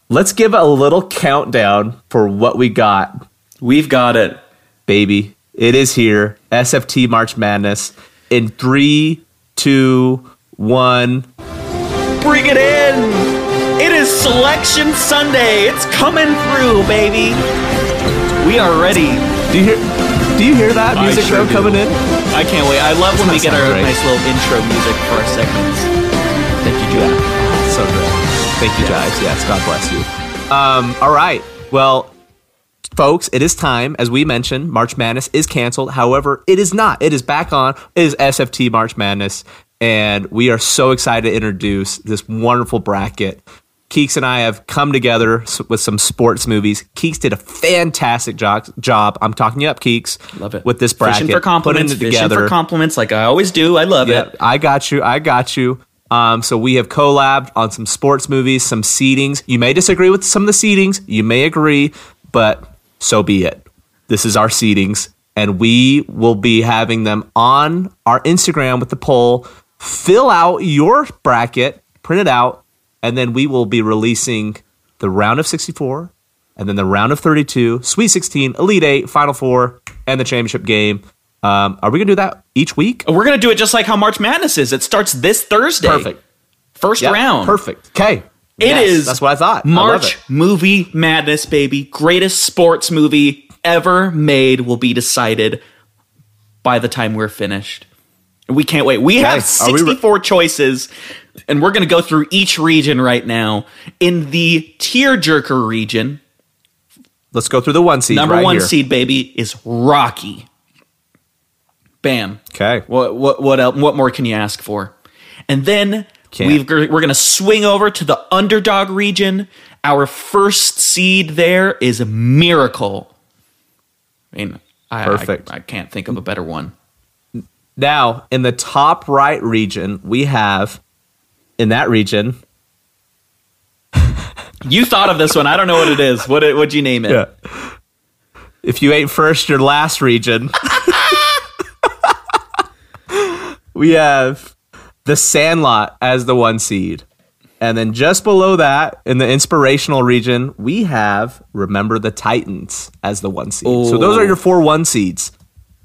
Let's give a little countdown for what we got, We've got it. baby. It is here. SFT March Madness in three, two, one. Bring it in. It is Selection Sunday. It's coming through, baby. We are ready. Do you hear? Do you hear that music sure though coming in? I can't wait. I love when we get our great. nice little intro music for our segments. Thank you, Judah. So good. Thank you, guys. Yes, God bless you. Um, all right. Well, folks, it is time. As we mentioned, March Madness is canceled. However, it is not. It is back on. It is SFT March Madness. And we are so excited to introduce this wonderful bracket. Keeks and I have come together with some sports movies. Keeks did a fantastic job. job. I'm talking you up, Keeks. Love it. With this bracket. Fishing for compliments. Putting it Fishing together. for compliments, like I always do. I love Yeah, it. I got you. I got you. Um, so we have collabed on some sports movies, some seedings. You may disagree with some of the seedings. You may agree, but so be it. This is our seedings, and we will be having them on our Instagram with the poll. Fill out your bracket, print it out, and then we will be releasing the round of 64, and then the round of 32, Sweet 16, Elite 8, Final Four, and the championship game. Um, are we going to do that each week? We're gonna do it just like how March Madness is. It starts this Thursday. Perfect. First Yeah, round. Perfect. Okay. It Yes, is. that's what I thought. I March it. movie madness, baby. Greatest sports movie ever made will be decided by the time we're finished. We can't wait. We have Are we re- 64 choices, and we're going to go through each region right now. In the tearjerker region, Let's go through the one seed. number right one here. seed, baby, is Rocky. Bam. Okay. What what what else, what more can you ask for? And then we've, we're going to swing over to the underdog region. Our first seed there is Miracle. I mean, I, Perfect. I, I can't think of a better one. Now, in the top right region, we have in that region. You thought of this one. I don't know what it is. What would you name it? If you ain't first, your last region. we have the Sandlot as the one seed. And then just below that, in the inspirational region, we have Remember the Titans as the one seed. So those are your oh. four one seeds.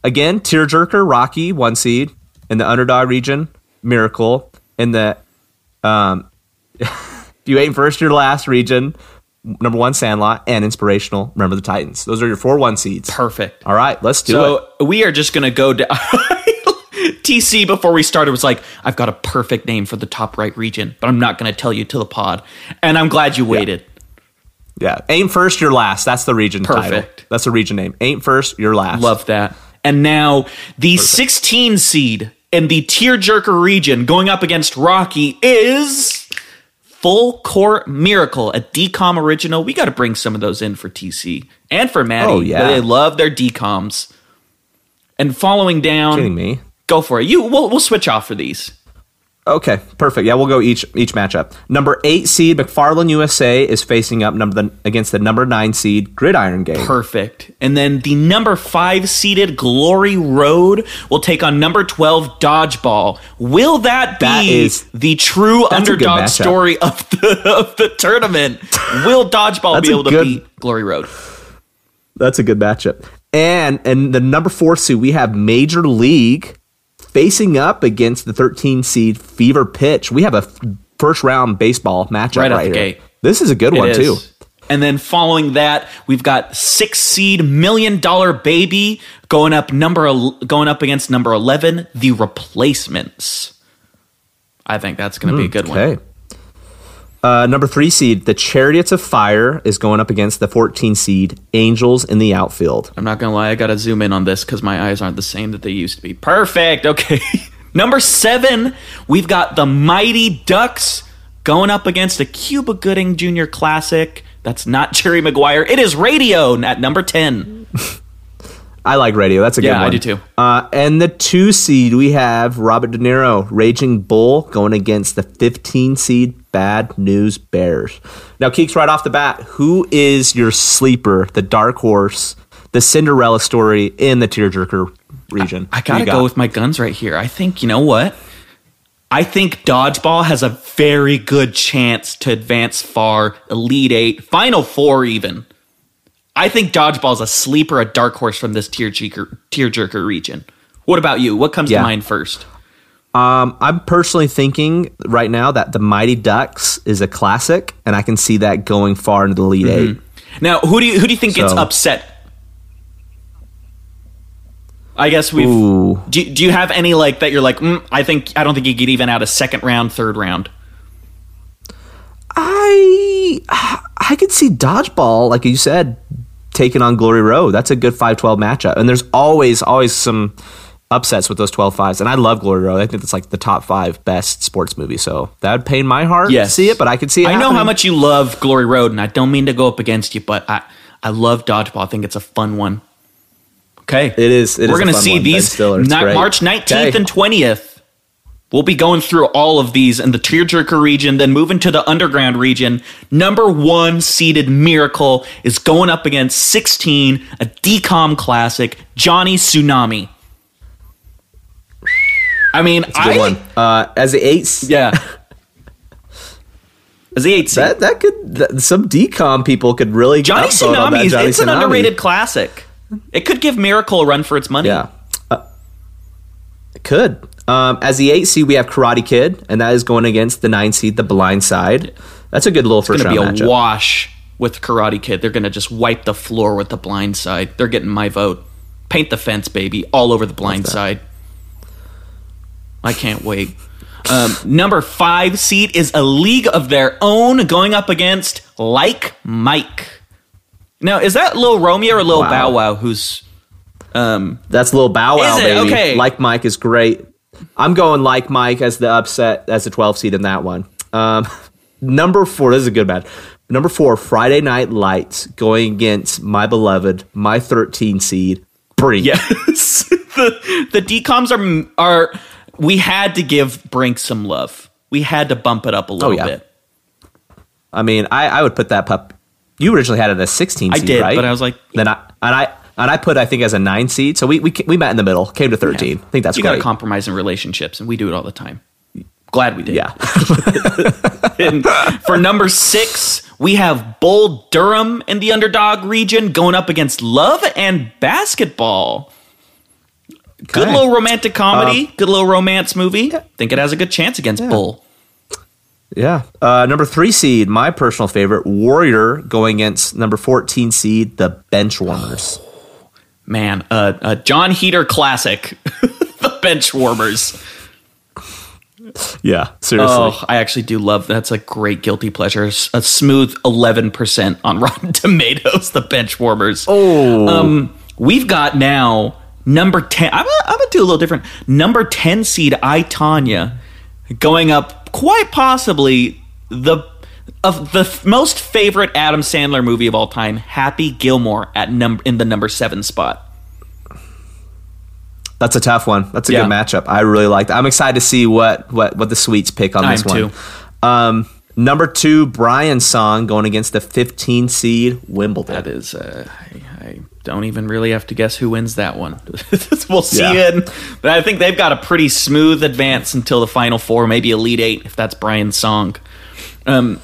Again, Tearjerker, Rocky, one seed. In the underdog region, Miracle. In the um, if you ain't first, your last region, number one Sandlot, and inspirational. Remember the Titans. Those are your four one seeds. Perfect. All right, let's do it. So we are just going to go down. TC before we started was like, I've got a perfect name for the top right region, but I'm not going to tell you to the pod. And I'm glad you waited. Yeah, aim first, your last. That's the region title. Perfect. That's the region name. Aim first, your last. Love that. And now the 16 seed in the tearjerker region going up against Rocky is Full Court Miracle, a DCOM original. We got to bring some of those in for TC and for Maddie. Oh, yeah. They love their DCOMs. And following down, kidding me. go for it. You we'll, we'll switch off for these. Okay, perfect. Yeah, we'll go each each matchup. Number eight seed McFarland USA is facing up number the, against the number nine seed Gridiron Game. Perfect. And then the number five seeded Glory Road will take on number 12 Dodgeball. Will that be That is- the true That's a good underdog story of the, of the tournament? Will Dodgeball be able to good- beat Glory Road? That's a good matchup. And and the number four seed we have Major League facing up against the 13 seed Fever Pitch. We have a f- first round baseball matchup Right right, here. gate. This is a good one It too. And then following that, we've got six seed million dollar baby going up number going up against number eleven, the replacements. I think that's going to be a good one. Uh, number three seed, the Chariots of Fire, is going up against the 14 seed Angels in the outfield. I'm not gonna lie, I gotta zoom in on this because my eyes aren't the same that they used to be. Perfect. Okay. Number seven, we've got the Mighty Ducks going up against a Cuba Gooding Jr. Classic. That's not Jerry Maguire. It is Radio at number ten. I like radio. That's a good Yeah, one. I do too. Uh, and the two seed, we have Robert De Niro, Raging Bull, going against the 15 seed Bad News Bears. Now, Keeks, right off the bat, who is your sleeper, the dark horse, the Cinderella story in the tearjerker region? I Who gotta got? go with my guns right here. I think you know what. I think Dodgeball has a very good chance to advance far, Elite Eight, Final Four, even. I think Dodgeball is a sleeper, a dark horse from this tearjerker, tearjerker region. What about you? What comes Yeah. to mind first? Um, I'm personally thinking right now that the Mighty Ducks is a classic, and I can see that going far into the Elite Eight. Now, who do you who do you think gets upset? I guess we've. Ooh. Do, do you have any like that? You're like, mm, I think I don't think you get even out a second round, third round. I I could see dodgeball, like you said, taking on Glory Road. That's a good 5-12 matchup. And there's always always some upsets with those 12 fives. And I love Glory Road. I think it's like the top five best sports movie. So that would pain my heart Yes. to see it, but I could see it. I know how much you love Glory Road, and I don't mean to go up against you, but I I love dodgeball. I think it's a fun one. Okay, It is- it We're is gonna fun see one. These Stiller, it's ni- great. March nineteenth Okay. and twentieth. We'll be going through all of these in the tearjerker region, then moving to the underground region. Number one seeded Miracle is going up against 16, a DCOM classic, Johnny Tsunami. I mean, Good I one. Uh, as the eights, yeah. As the eight that that could that, some DCOM people could really Johnny upvote on that Tsunami, it's an underrated classic. It could give Miracle a run for its money. Yeah. Could. Um, as the eight seed, we have Karate Kid, and that is going against the nine seed, The Blind Side. That's a good little first Going to be a matchup. wash with Karate Kid. They're going to just wipe the floor with the blind side. They're getting my vote. Paint the fence, baby, all over the blind side. I can't wait. Um, number five seed is a league of their own going up against Like Mike. Now, is that Lil Romeo or Lil Wow. Bow Wow who's um, That's little Bow Wow, baby. Okay. Like Mike is great. I'm going like Mike as the upset as the 12 seed in that one. Um, number four, this is a good match. Number four, Friday Night Lights going against my beloved, my 13 seed, Brink. Yes, the the DCOMs are are. We had to give Brink some love. We had to bump it up a little Oh, yeah. bit. I mean, I, I would put that pup. You originally had it as 16 I did, right? but I was like, then I and I and I put I think as a nine seed. So we we we met in the middle, came to 13. I think that's you got to compromise in relationships, and we do it all the time. Glad we did. yeah. For number six, we have Bull Durham in the underdog region going up against Love and Basketball. Good little romantic comedy, good little romance movie. Think it has a good chance against Bull. Yeah. Uh, number three seed, my personal favorite, Warrior, going against number 14 seed, the Benchwarmers. Man, uh, a Jon Heder classic, the bench warmers. Yeah, seriously. Oh, I actually do love that's a great guilty pleasure. A smooth eleven percent on Rotten Tomatoes. The bench warmers. Oh. um, we've got now number ten. I'm gonna, I'm gonna do a little different. Number ten seed I, Tonya going up quite possibly the of the f- most favorite Adam Sandler movie of all time, Happy Gilmore at number in the number seven spot. That's a tough one. That's a Yeah. good matchup. I really like that. I'm excited to see what what, what the Sweets pick on I this one. Um, number two, Brian's song going against the 15 seed Wimbledon. That is, uh, I, I don't even really have to guess who wins that one. we'll see. Yeah. In, but I think they've got a pretty smooth advance until the final four, maybe elite eight if that's Brian's song. Um,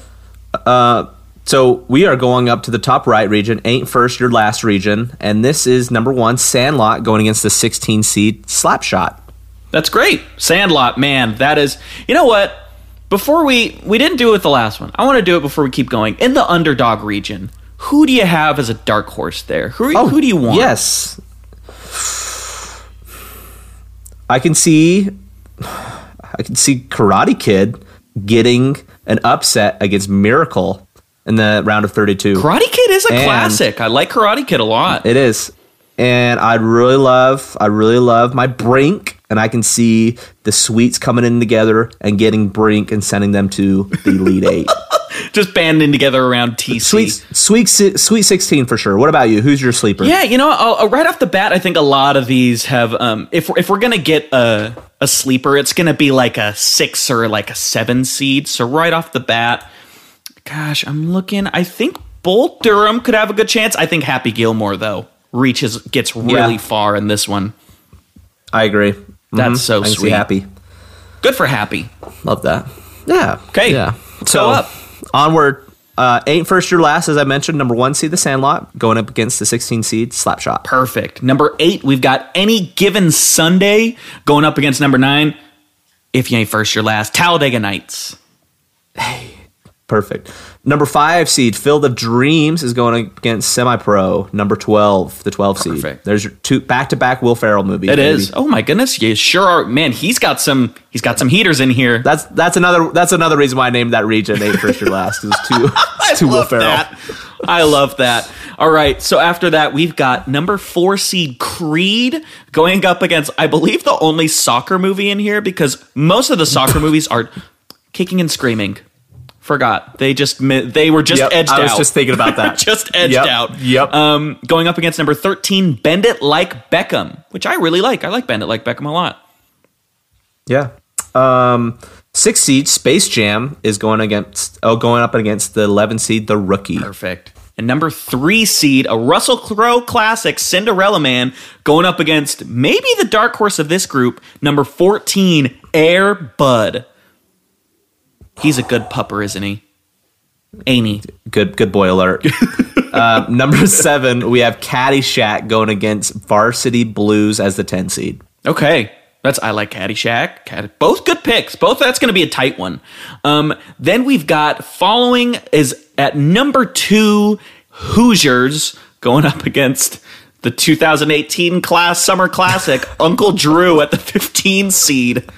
Uh, so we are going up to the top right region, ain't first your last region, and this is number one, Sandlot going against the 16 seed Slapshot. that's great. Sandlot, man, that is. You know what? Before we we didn't do it with the last one. I want to do it before we keep going. In the underdog region, who do you have as a dark horse there? Who oh, who do you want? Oh, Yes. I can see I can see Karate Kid getting an upset against Miracle in the round of 32. Karate Kid is a And- classic. I like Karate Kid a lot. It is. And I'd really love, I really love my Brink, and I can see the sweets coming in together and getting Brink and sending them to the Elite Eight. Just banding together around TC. Sweet, sweet, sweet sixteen for sure. What about you? Who's your sleeper? Yeah, you know, I'll, right off the bat, I think a lot of these have. Um, if we're, if we're gonna get a a sleeper, it's gonna be like a six or like a seven seed. So right off the bat, gosh, I'm looking. I think Bull Durham could have a good chance. I think Happy Gilmore though reaches gets really Yeah. far in this one. I agree. That's Mhm. so can sweet. happy. Good for Happy. Love that. Yeah. Okay. Yeah. So go up. onward. Uh, ain't first your last, as I mentioned. Number one seed, the Sandlot, going up against the 16 seed, Slapshot. Perfect. Number eight, we've got any given Sunday going up against number nine. If you ain't first, you're last. Talladega Nights. Perfect. Number five seed, Field of Dreams, is going against Semi Pro. Number 12, the 12 seed. There's your two back to back Will Ferrell movies. It baby. is. Oh my goodness, you sure are. Man, he's got some. He's got some heaters in here. That's that's another that's another reason why I named that region Ain't First Your Last. It's two, it's two Will love Ferrell. that. I love that. All right. So after that, we've got number four seed Creed going up against, I believe, the only soccer movie in here because most of the soccer movies are kicking and screaming. Forgot they just they were just Yep, edged out. I was out. just thinking about that. just edged Yep, out. yep. Um, going up against number thirteen, Bend It Like Beckham, which I really like. I like Bend It Like Beckham a lot. Yeah. Um, six seed Space Jam is going against oh going up against the 11 seed The Rookie. Perfect. And number three seed, a Russell Crowe classic, Cinderella Man, going up against maybe the dark horse of this group, number 14, Air Bud. He's a good pupper, isn't he? Ain't he? Good good boy alert. uh, number seven we have Caddyshack going against Varsity Blues as the 10 seed. Okay. That's I like Caddyshack. Cad- both good picks. Both that's going to be a tight one. Um, then we've got following is at number two Hoosiers going up against the 2018 class summer classic Uncle Drew at the 15 seed.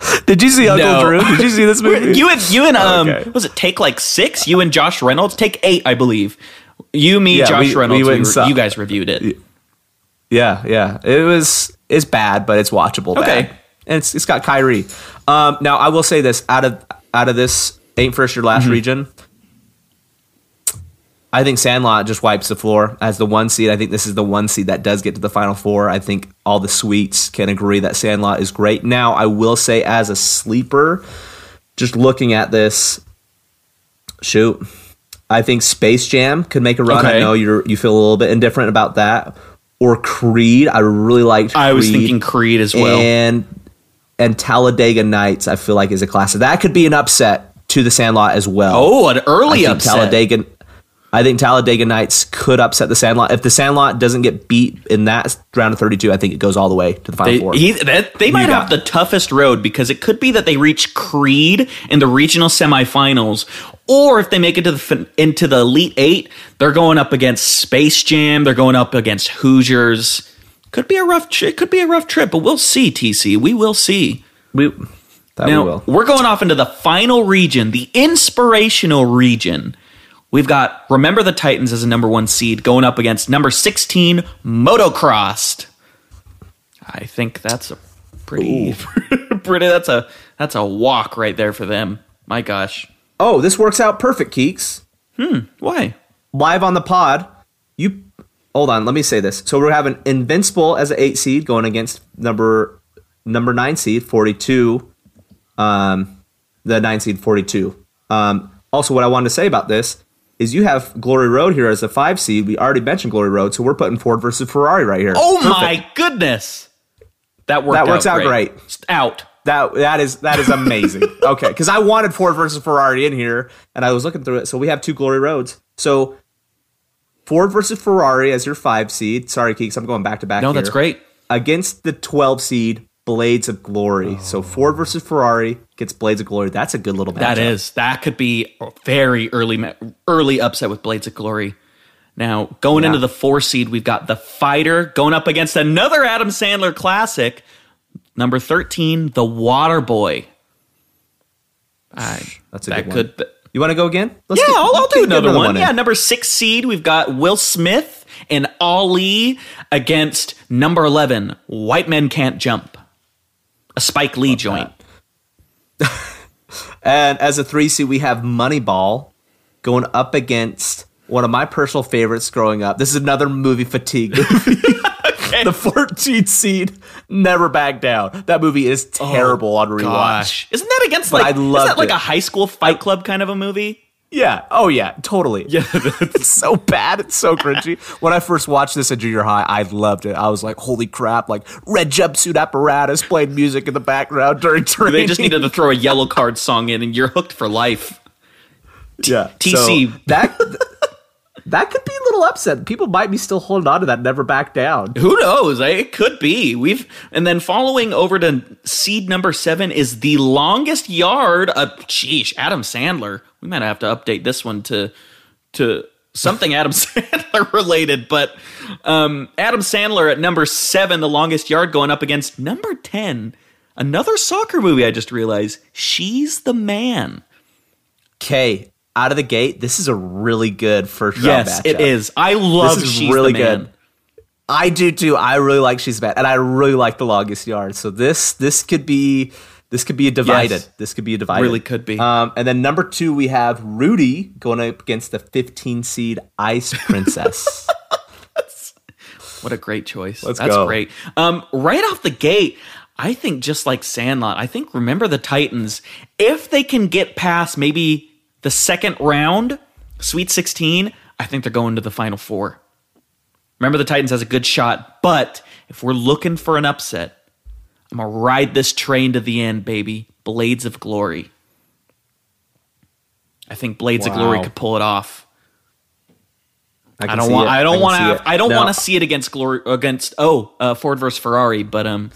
Did you see Uncle No. Drew? Did you see this movie? You and you and um Okay. was it take like six? You and Josh Reynolds take eight, I believe. You, me, Yeah, Josh we- Reynolds. we re- you guys reviewed it. Yeah, yeah. It was it's bad, but it's watchable. Okay. bad. and it's it's got Kyrie. Um, now I will say this out of out of this ain't first your last region. I think Sandlot just wipes the floor as the one seed. I think this is the one seed that does get to the final four. I think all the sweets can agree that Sandlot is great. Now I will say as a sleeper, just looking at this, shoot, I think Space Jam could make a run. I know you're you feel a little bit indifferent about that. Or Creed, I really liked. I was thinking Creed as well. and and Talladega Nights. I feel like is a classic that could be an upset to the Sandlot as well. oh, an I early think upset. Talladega. I think Talladega Nights could upset the Sandlot. If the Sandlot doesn't get beat in that round of 32, I think it goes all the way to the final They, four. he, that, they might have the toughest road because it could be that they reach Creed in the regional semifinals, or if they make it to the into the Elite Eight, they're going up against Space Jam. They're going up against Hoosiers. Could be a rough. It could be a rough trip, but we'll see. TC, we will see. we, that Now we will. we're going off into the final region, the inspirational region. We've got remember the Titans as a number one seed going up against number sixteen Motocrossed. I think that's a pretty, pretty. That's a that's a walk right there for them. My gosh, Oh, this works out perfect, Keeks. Hmm. Why? live on the pod. You hold on. Let me say this. So we're having Invincible as an eight seed going against number number nine seed forty two. Um, the nine seed forty two. Um, also, what I wanted to say about this is you have Glory Road here as a five seed. We already mentioned Glory Road, so we're putting Ford versus Ferrari right here. Oh Perfect. my goodness, that worked. That works out great. Out. That that is that is amazing. okay, because I wanted Ford versus Ferrari in here, and I was looking through it. So we have two glory roads. So Ford versus Ferrari as your five seed. Sorry, Keeks, I'm going back to back. No, that's great. Against the 12 seed Blades of Glory. Oh. So Ford versus Ferrari gets Blades of Glory. That's a good little matchup. That is that could be a very early early upset with Blades of Glory. Now going Yeah. into the four seed, we've got the Fighter going up against another Adam Sandler classic, number thirteen, the Water Boy. I, That's a that good could. one. You want to go again? Let's Yeah, I'll, I'll do get another, one. in. Yeah, number six seed, we've got Will Smith and Ali against number eleven, White Men Can't Jump, a Spike Lee joint. And as a three seed, we have Moneyball going up against one of my personal favorites growing up. This is another movie fatigue movie. the 14 seed Never Back Down. That movie is oh, terrible on rewatch. Oh, Gosh, isn't that against like? I Is loved that like it. a high school Fight Club kind of a movie? Yeah. Oh yeah. Totally. Yeah, It's so bad. It's so cringy. When I first watched this at junior high, I loved it. I was like, "Holy crap!" Like red jumpsuit apparatus playing music in the background during training. they just needed to throw a Yellowcard song in, and you're hooked for life. yeah. TC. So that that could be a little upset. People might be still holding on to that. Never back down. Who knows? Eh, It could be. We've and then following over to seed number seven is the longest yard. Uh, sheesh, Adam Sandler. We might have to update this one to to something Adam Sandler related. But um, Adam Sandler at number seven, the longest yard, going up against number ten, another soccer movie. I just realized she's the man. Okay. Out of the gate, this is a really good first round Yes, it matchup. is. I love This is she's really good. I do too. I really like She's Bad, and I really like the longest yard. So this this could be this could be a divided. Yes. This could be a divided. Really could be. Um, and then number two, we have Rudy going up against the 15 seed Ice Princess. What a great choice. Let's That's go. great. Um, right off the gate, I think just like Sandlot, I think remember the Titans, if they can get past maybe the second round, Sweet 16, I think they're going to the final four. Remember the Titans has a good shot, but if we're looking for an upset, I'm gonna ride this train to the end, baby. Blades of Glory. I think Blades of Glory could pull it off. I can don't want. it. I don't want to. I don't No. want to see it against Glory against oh uh, Ford versus Ferrari. But um,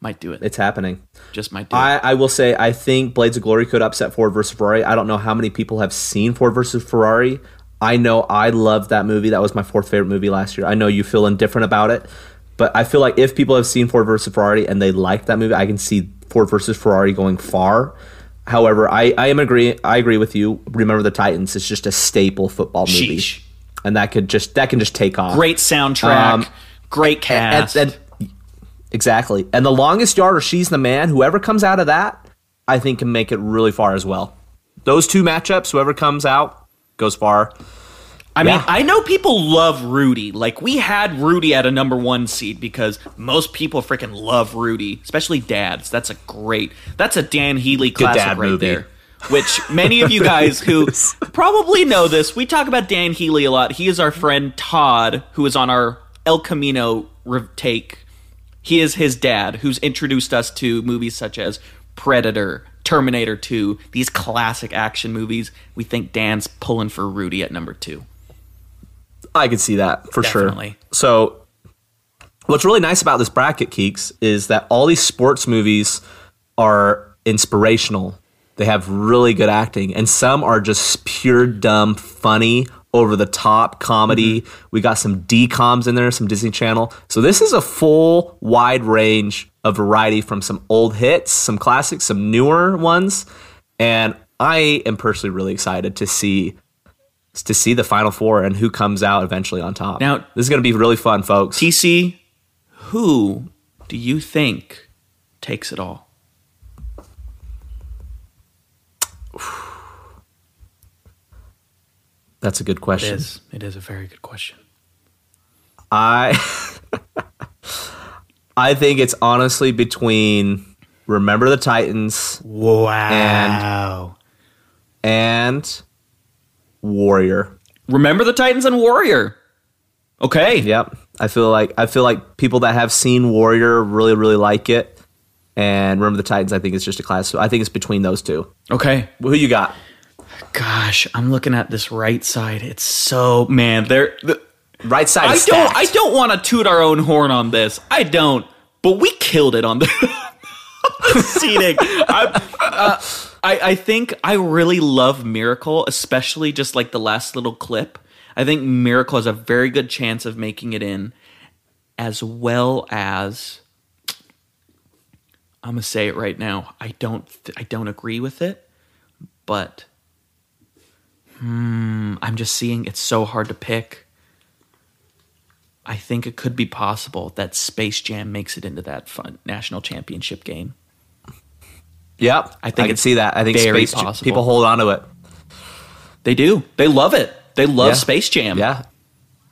Might do it. It's happening. Just might do. I, I will say I think Blades of Glory could upset Ford versus Ferrari. I don't know how many people have seen Ford versus Ferrari. I know I loved that movie. That was my fourth favorite movie last year. I know you feel indifferent about it, but I feel like if people have seen Ford versus Ferrari and they like that movie, I can see Ford versus Ferrari going far. However, I, I am agree I agree with you. Remember the Titans is just a staple football movie. Sheesh. And that could just that can just take off. Great soundtrack. Um, great And- cast. and- exactly. And the longest yard or she's the man, whoever comes out of that, I think can make it really far as well. Those two matchups, whoever comes out goes far. I mean, I know people love Rudy. Like we had Rudy at a number one seed because most people freaking love Rudy, especially dads. That's a great. That's a Dan Healy classic right movie. there. Which many of you guys who probably know this, we talk about Dan Healy a lot. He is our friend Todd, who is on our El Camino re- take. He is his dad, who's introduced us to movies such as Predator, Terminator 2, these classic action movies. We think Dan's pulling for Rudy at number two. I could see that for Definitely. sure. So, what's really nice about this bracket, Keeks, is that all these sports movies are inspirational. They have really good acting, and some are just pure dumb, funny, over the top comedy. Mm-hmm. We got some DComs in there, some Disney Channel. So, this is a full, wide range of variety from some old hits, some classics, some newer ones. And I am personally really excited to see to see the final four and who comes out eventually on top. Now- this is going to be really fun, folks. TC, who do you think takes it all? That's a good question. is. It is a very good question. I I think it's honestly between Remember the Titans Wow. and Warrior. Remember the Titans and Warrior. Okay. Yep. I feel like I feel like people that have seen Warrior really really like it. And Remember the Titans I think it's just a class. So I think it's between those two. Okay. Who you got? Gosh, I'm looking at this right side. It's so man, there. The, Right side I is don't. I don't want to toot our own horn on this. I don't. But we killed it on the, the seating. I, uh, I I think I really love Miracle, especially just like the last little clip. I think Miracle has a very good chance of making it in, as well as. I'm gonna say it right now. I don't. I don't agree with it, but. Hmm, I'm just seeing it's so hard to pick. I think it could be possible that Space Jam makes it into that fun national championship game. Yep. I think I can see that. I think very space possible. people hold on to it. They do. They love it. They love Yeah. Space Jam. Yeah.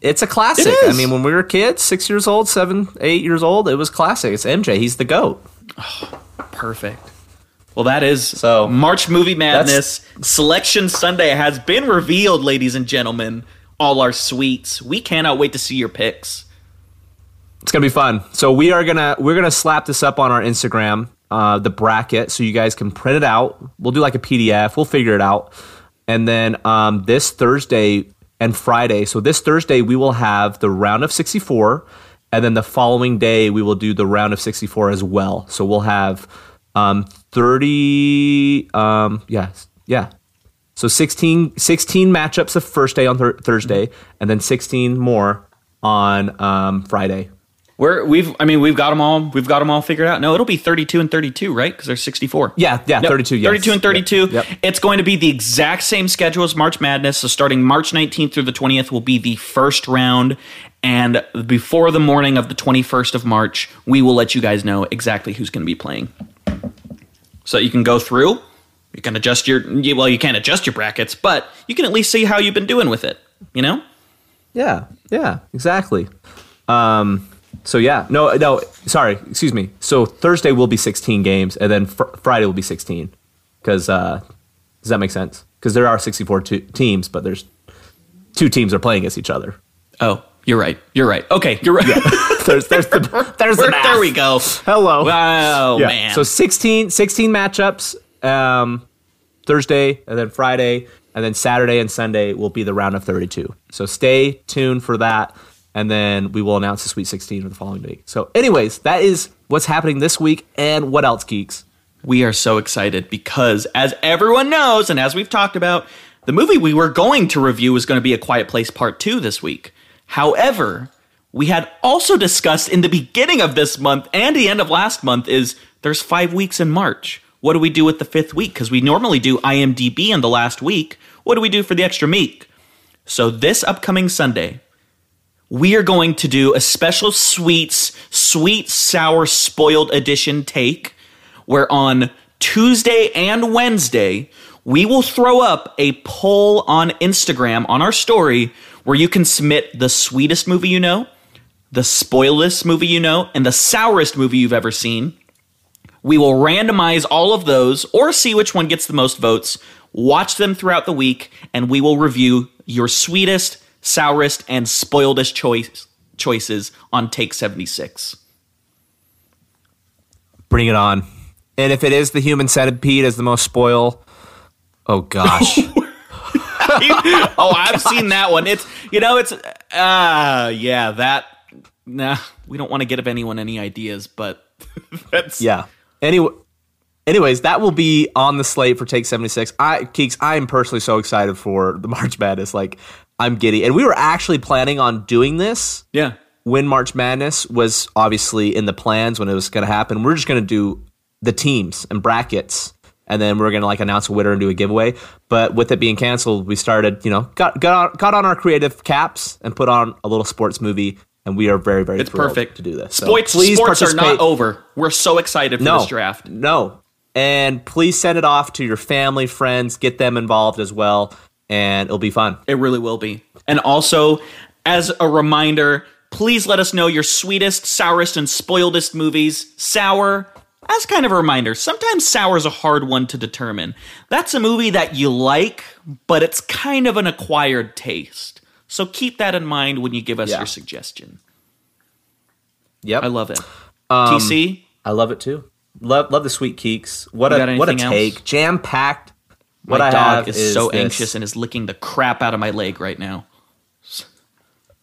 It's a classic. It. I mean, when we were kids, six years old, seven, eight years old, it was classic. It's MJ. He's the GOAT. Perfect. Well, that is So, March Movie Madness Selection Sunday has been revealed, ladies and gentlemen. All our sweets. We cannot wait to see your picks. It's gonna be fun. So we are gonna we're gonna slap this up on our Instagram, uh, the bracket, so you guys can print it out. We'll do like a PDF. We'll figure it out, and then um, this Thursday and Friday. So this Thursday we will have the round of sixty four, and then the following day we will do the round of sixty four as well. So we'll have um, thirty. Um, yeah, yeah. So 16, 16 matchups the first day on thir- Thursday, and then sixteen more on um, Friday. We're we've I mean we've got them all we've got them all figured out. No, it'll be 32 and 32, right? Cuz there's 64. Yeah, yeah, Yep, 32, yes. 32 and 32. Yep, yep. It's going to be the exact same schedule as March Madness. So starting March 19th through the 20th will be the first round and before the morning of the 21st of March, we will let you guys know exactly who's going to be playing. So you can go through, you can adjust your well, you can't adjust your brackets, but you can at least see how you've been doing with it, you know? Yeah, yeah, exactly. Um, so yeah, no, no, sorry, excuse me. So Thursday will be 16 games, and then fr- Friday will be 16. Because uh, does that make sense? Because there are 64 t- teams, but there's two teams are playing against each other. Oh, you're right. You're right. Okay, you're right. There's there's the there's the math. there we go. Hello. Wow, Yeah. man. So 16, 16 matchups um, Thursday and then Friday and then Saturday and Sunday will be the round of 32. So stay tuned for that. and then we will announce the Sweet 16 for the following week. So, anyways, that is what's happening this week. And what else, Keeks? We are so excited because, as everyone knows, and as we've talked about, the movie we were going to review was going to be A Quiet Place Part 2 this week. However, we had also discussed in the beginning of this month and the end of last month is there's five weeks in March. What do we do with the fifth week? Because we normally do IMDb in the last week. What do we do for the extra week? So this upcoming Sunday, we are going to do a special sweets, sweet, sour, spoiled edition take where on Tuesday and Wednesday, we will throw up a poll on Instagram on our story where you can submit the sweetest movie you know, the spoiledest movie you know, and the sourest movie you've ever seen. We will randomize all of those or see which one gets the most votes, watch them throughout the week, and we will review your sweetest, sourest, and spoiledest choice, choices on Take 76. Bring it on. And if it is the human centipede as the most spoil, oh gosh. oh, I've seen that one. It's you know, it's uh yeah, that nah, we don't want to give anyone any ideas, but that's yeah. Anyway, anyways, that will be on the slate for Take 76. I Keeks, I am personally so excited for the March Madness. Like I'm giddy. And we were actually planning on doing this. Yeah. When March Madness was obviously in the plans when it was going to happen. We're just going to do the teams and brackets and then we're going to like announce a winner and do a giveaway. But with it being canceled, we started, you know, got got on, got on our creative caps and put on a little sports movie and we are very very it's perfect to do this. So sports sports are not over. We're so excited for no, this draft. No, and please send it off to your family, friends, get them involved as well, and it'll be fun. It really will be. And also, as a reminder, please let us know your sweetest, sourest, and spoiledest movies. Sour, as kind of a reminder, sometimes sour is a hard one to determine. That's a movie that you like, but it's kind of an acquired taste. So keep that in mind when you give us Yeah. your suggestion. Yep, I love it. Um, TC, I love it too. Love love the sweet keeks. What You a what a take, jam packed. What my I dog have is, so this- anxious and is licking the crap out of my leg right now.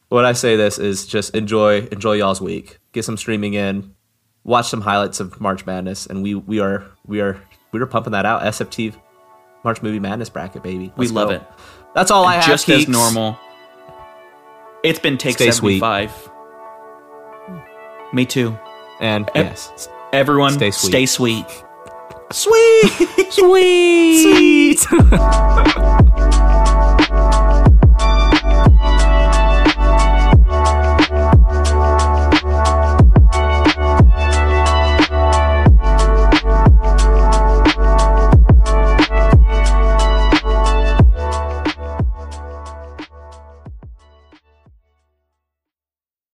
What I say this is just enjoy enjoy y'all's week. Get some streaming in. Watch some highlights of March Madness, and we we are we are we are pumping that out. SFT March Movie Madness bracket, baby. We Let's love go. it. That's all I have. Just as normal. It's been take Stay sweet. 75. Me too. And Ev- yes, Everyone, Stay sweet. Stay sweet. Sweet. sweet. sweet.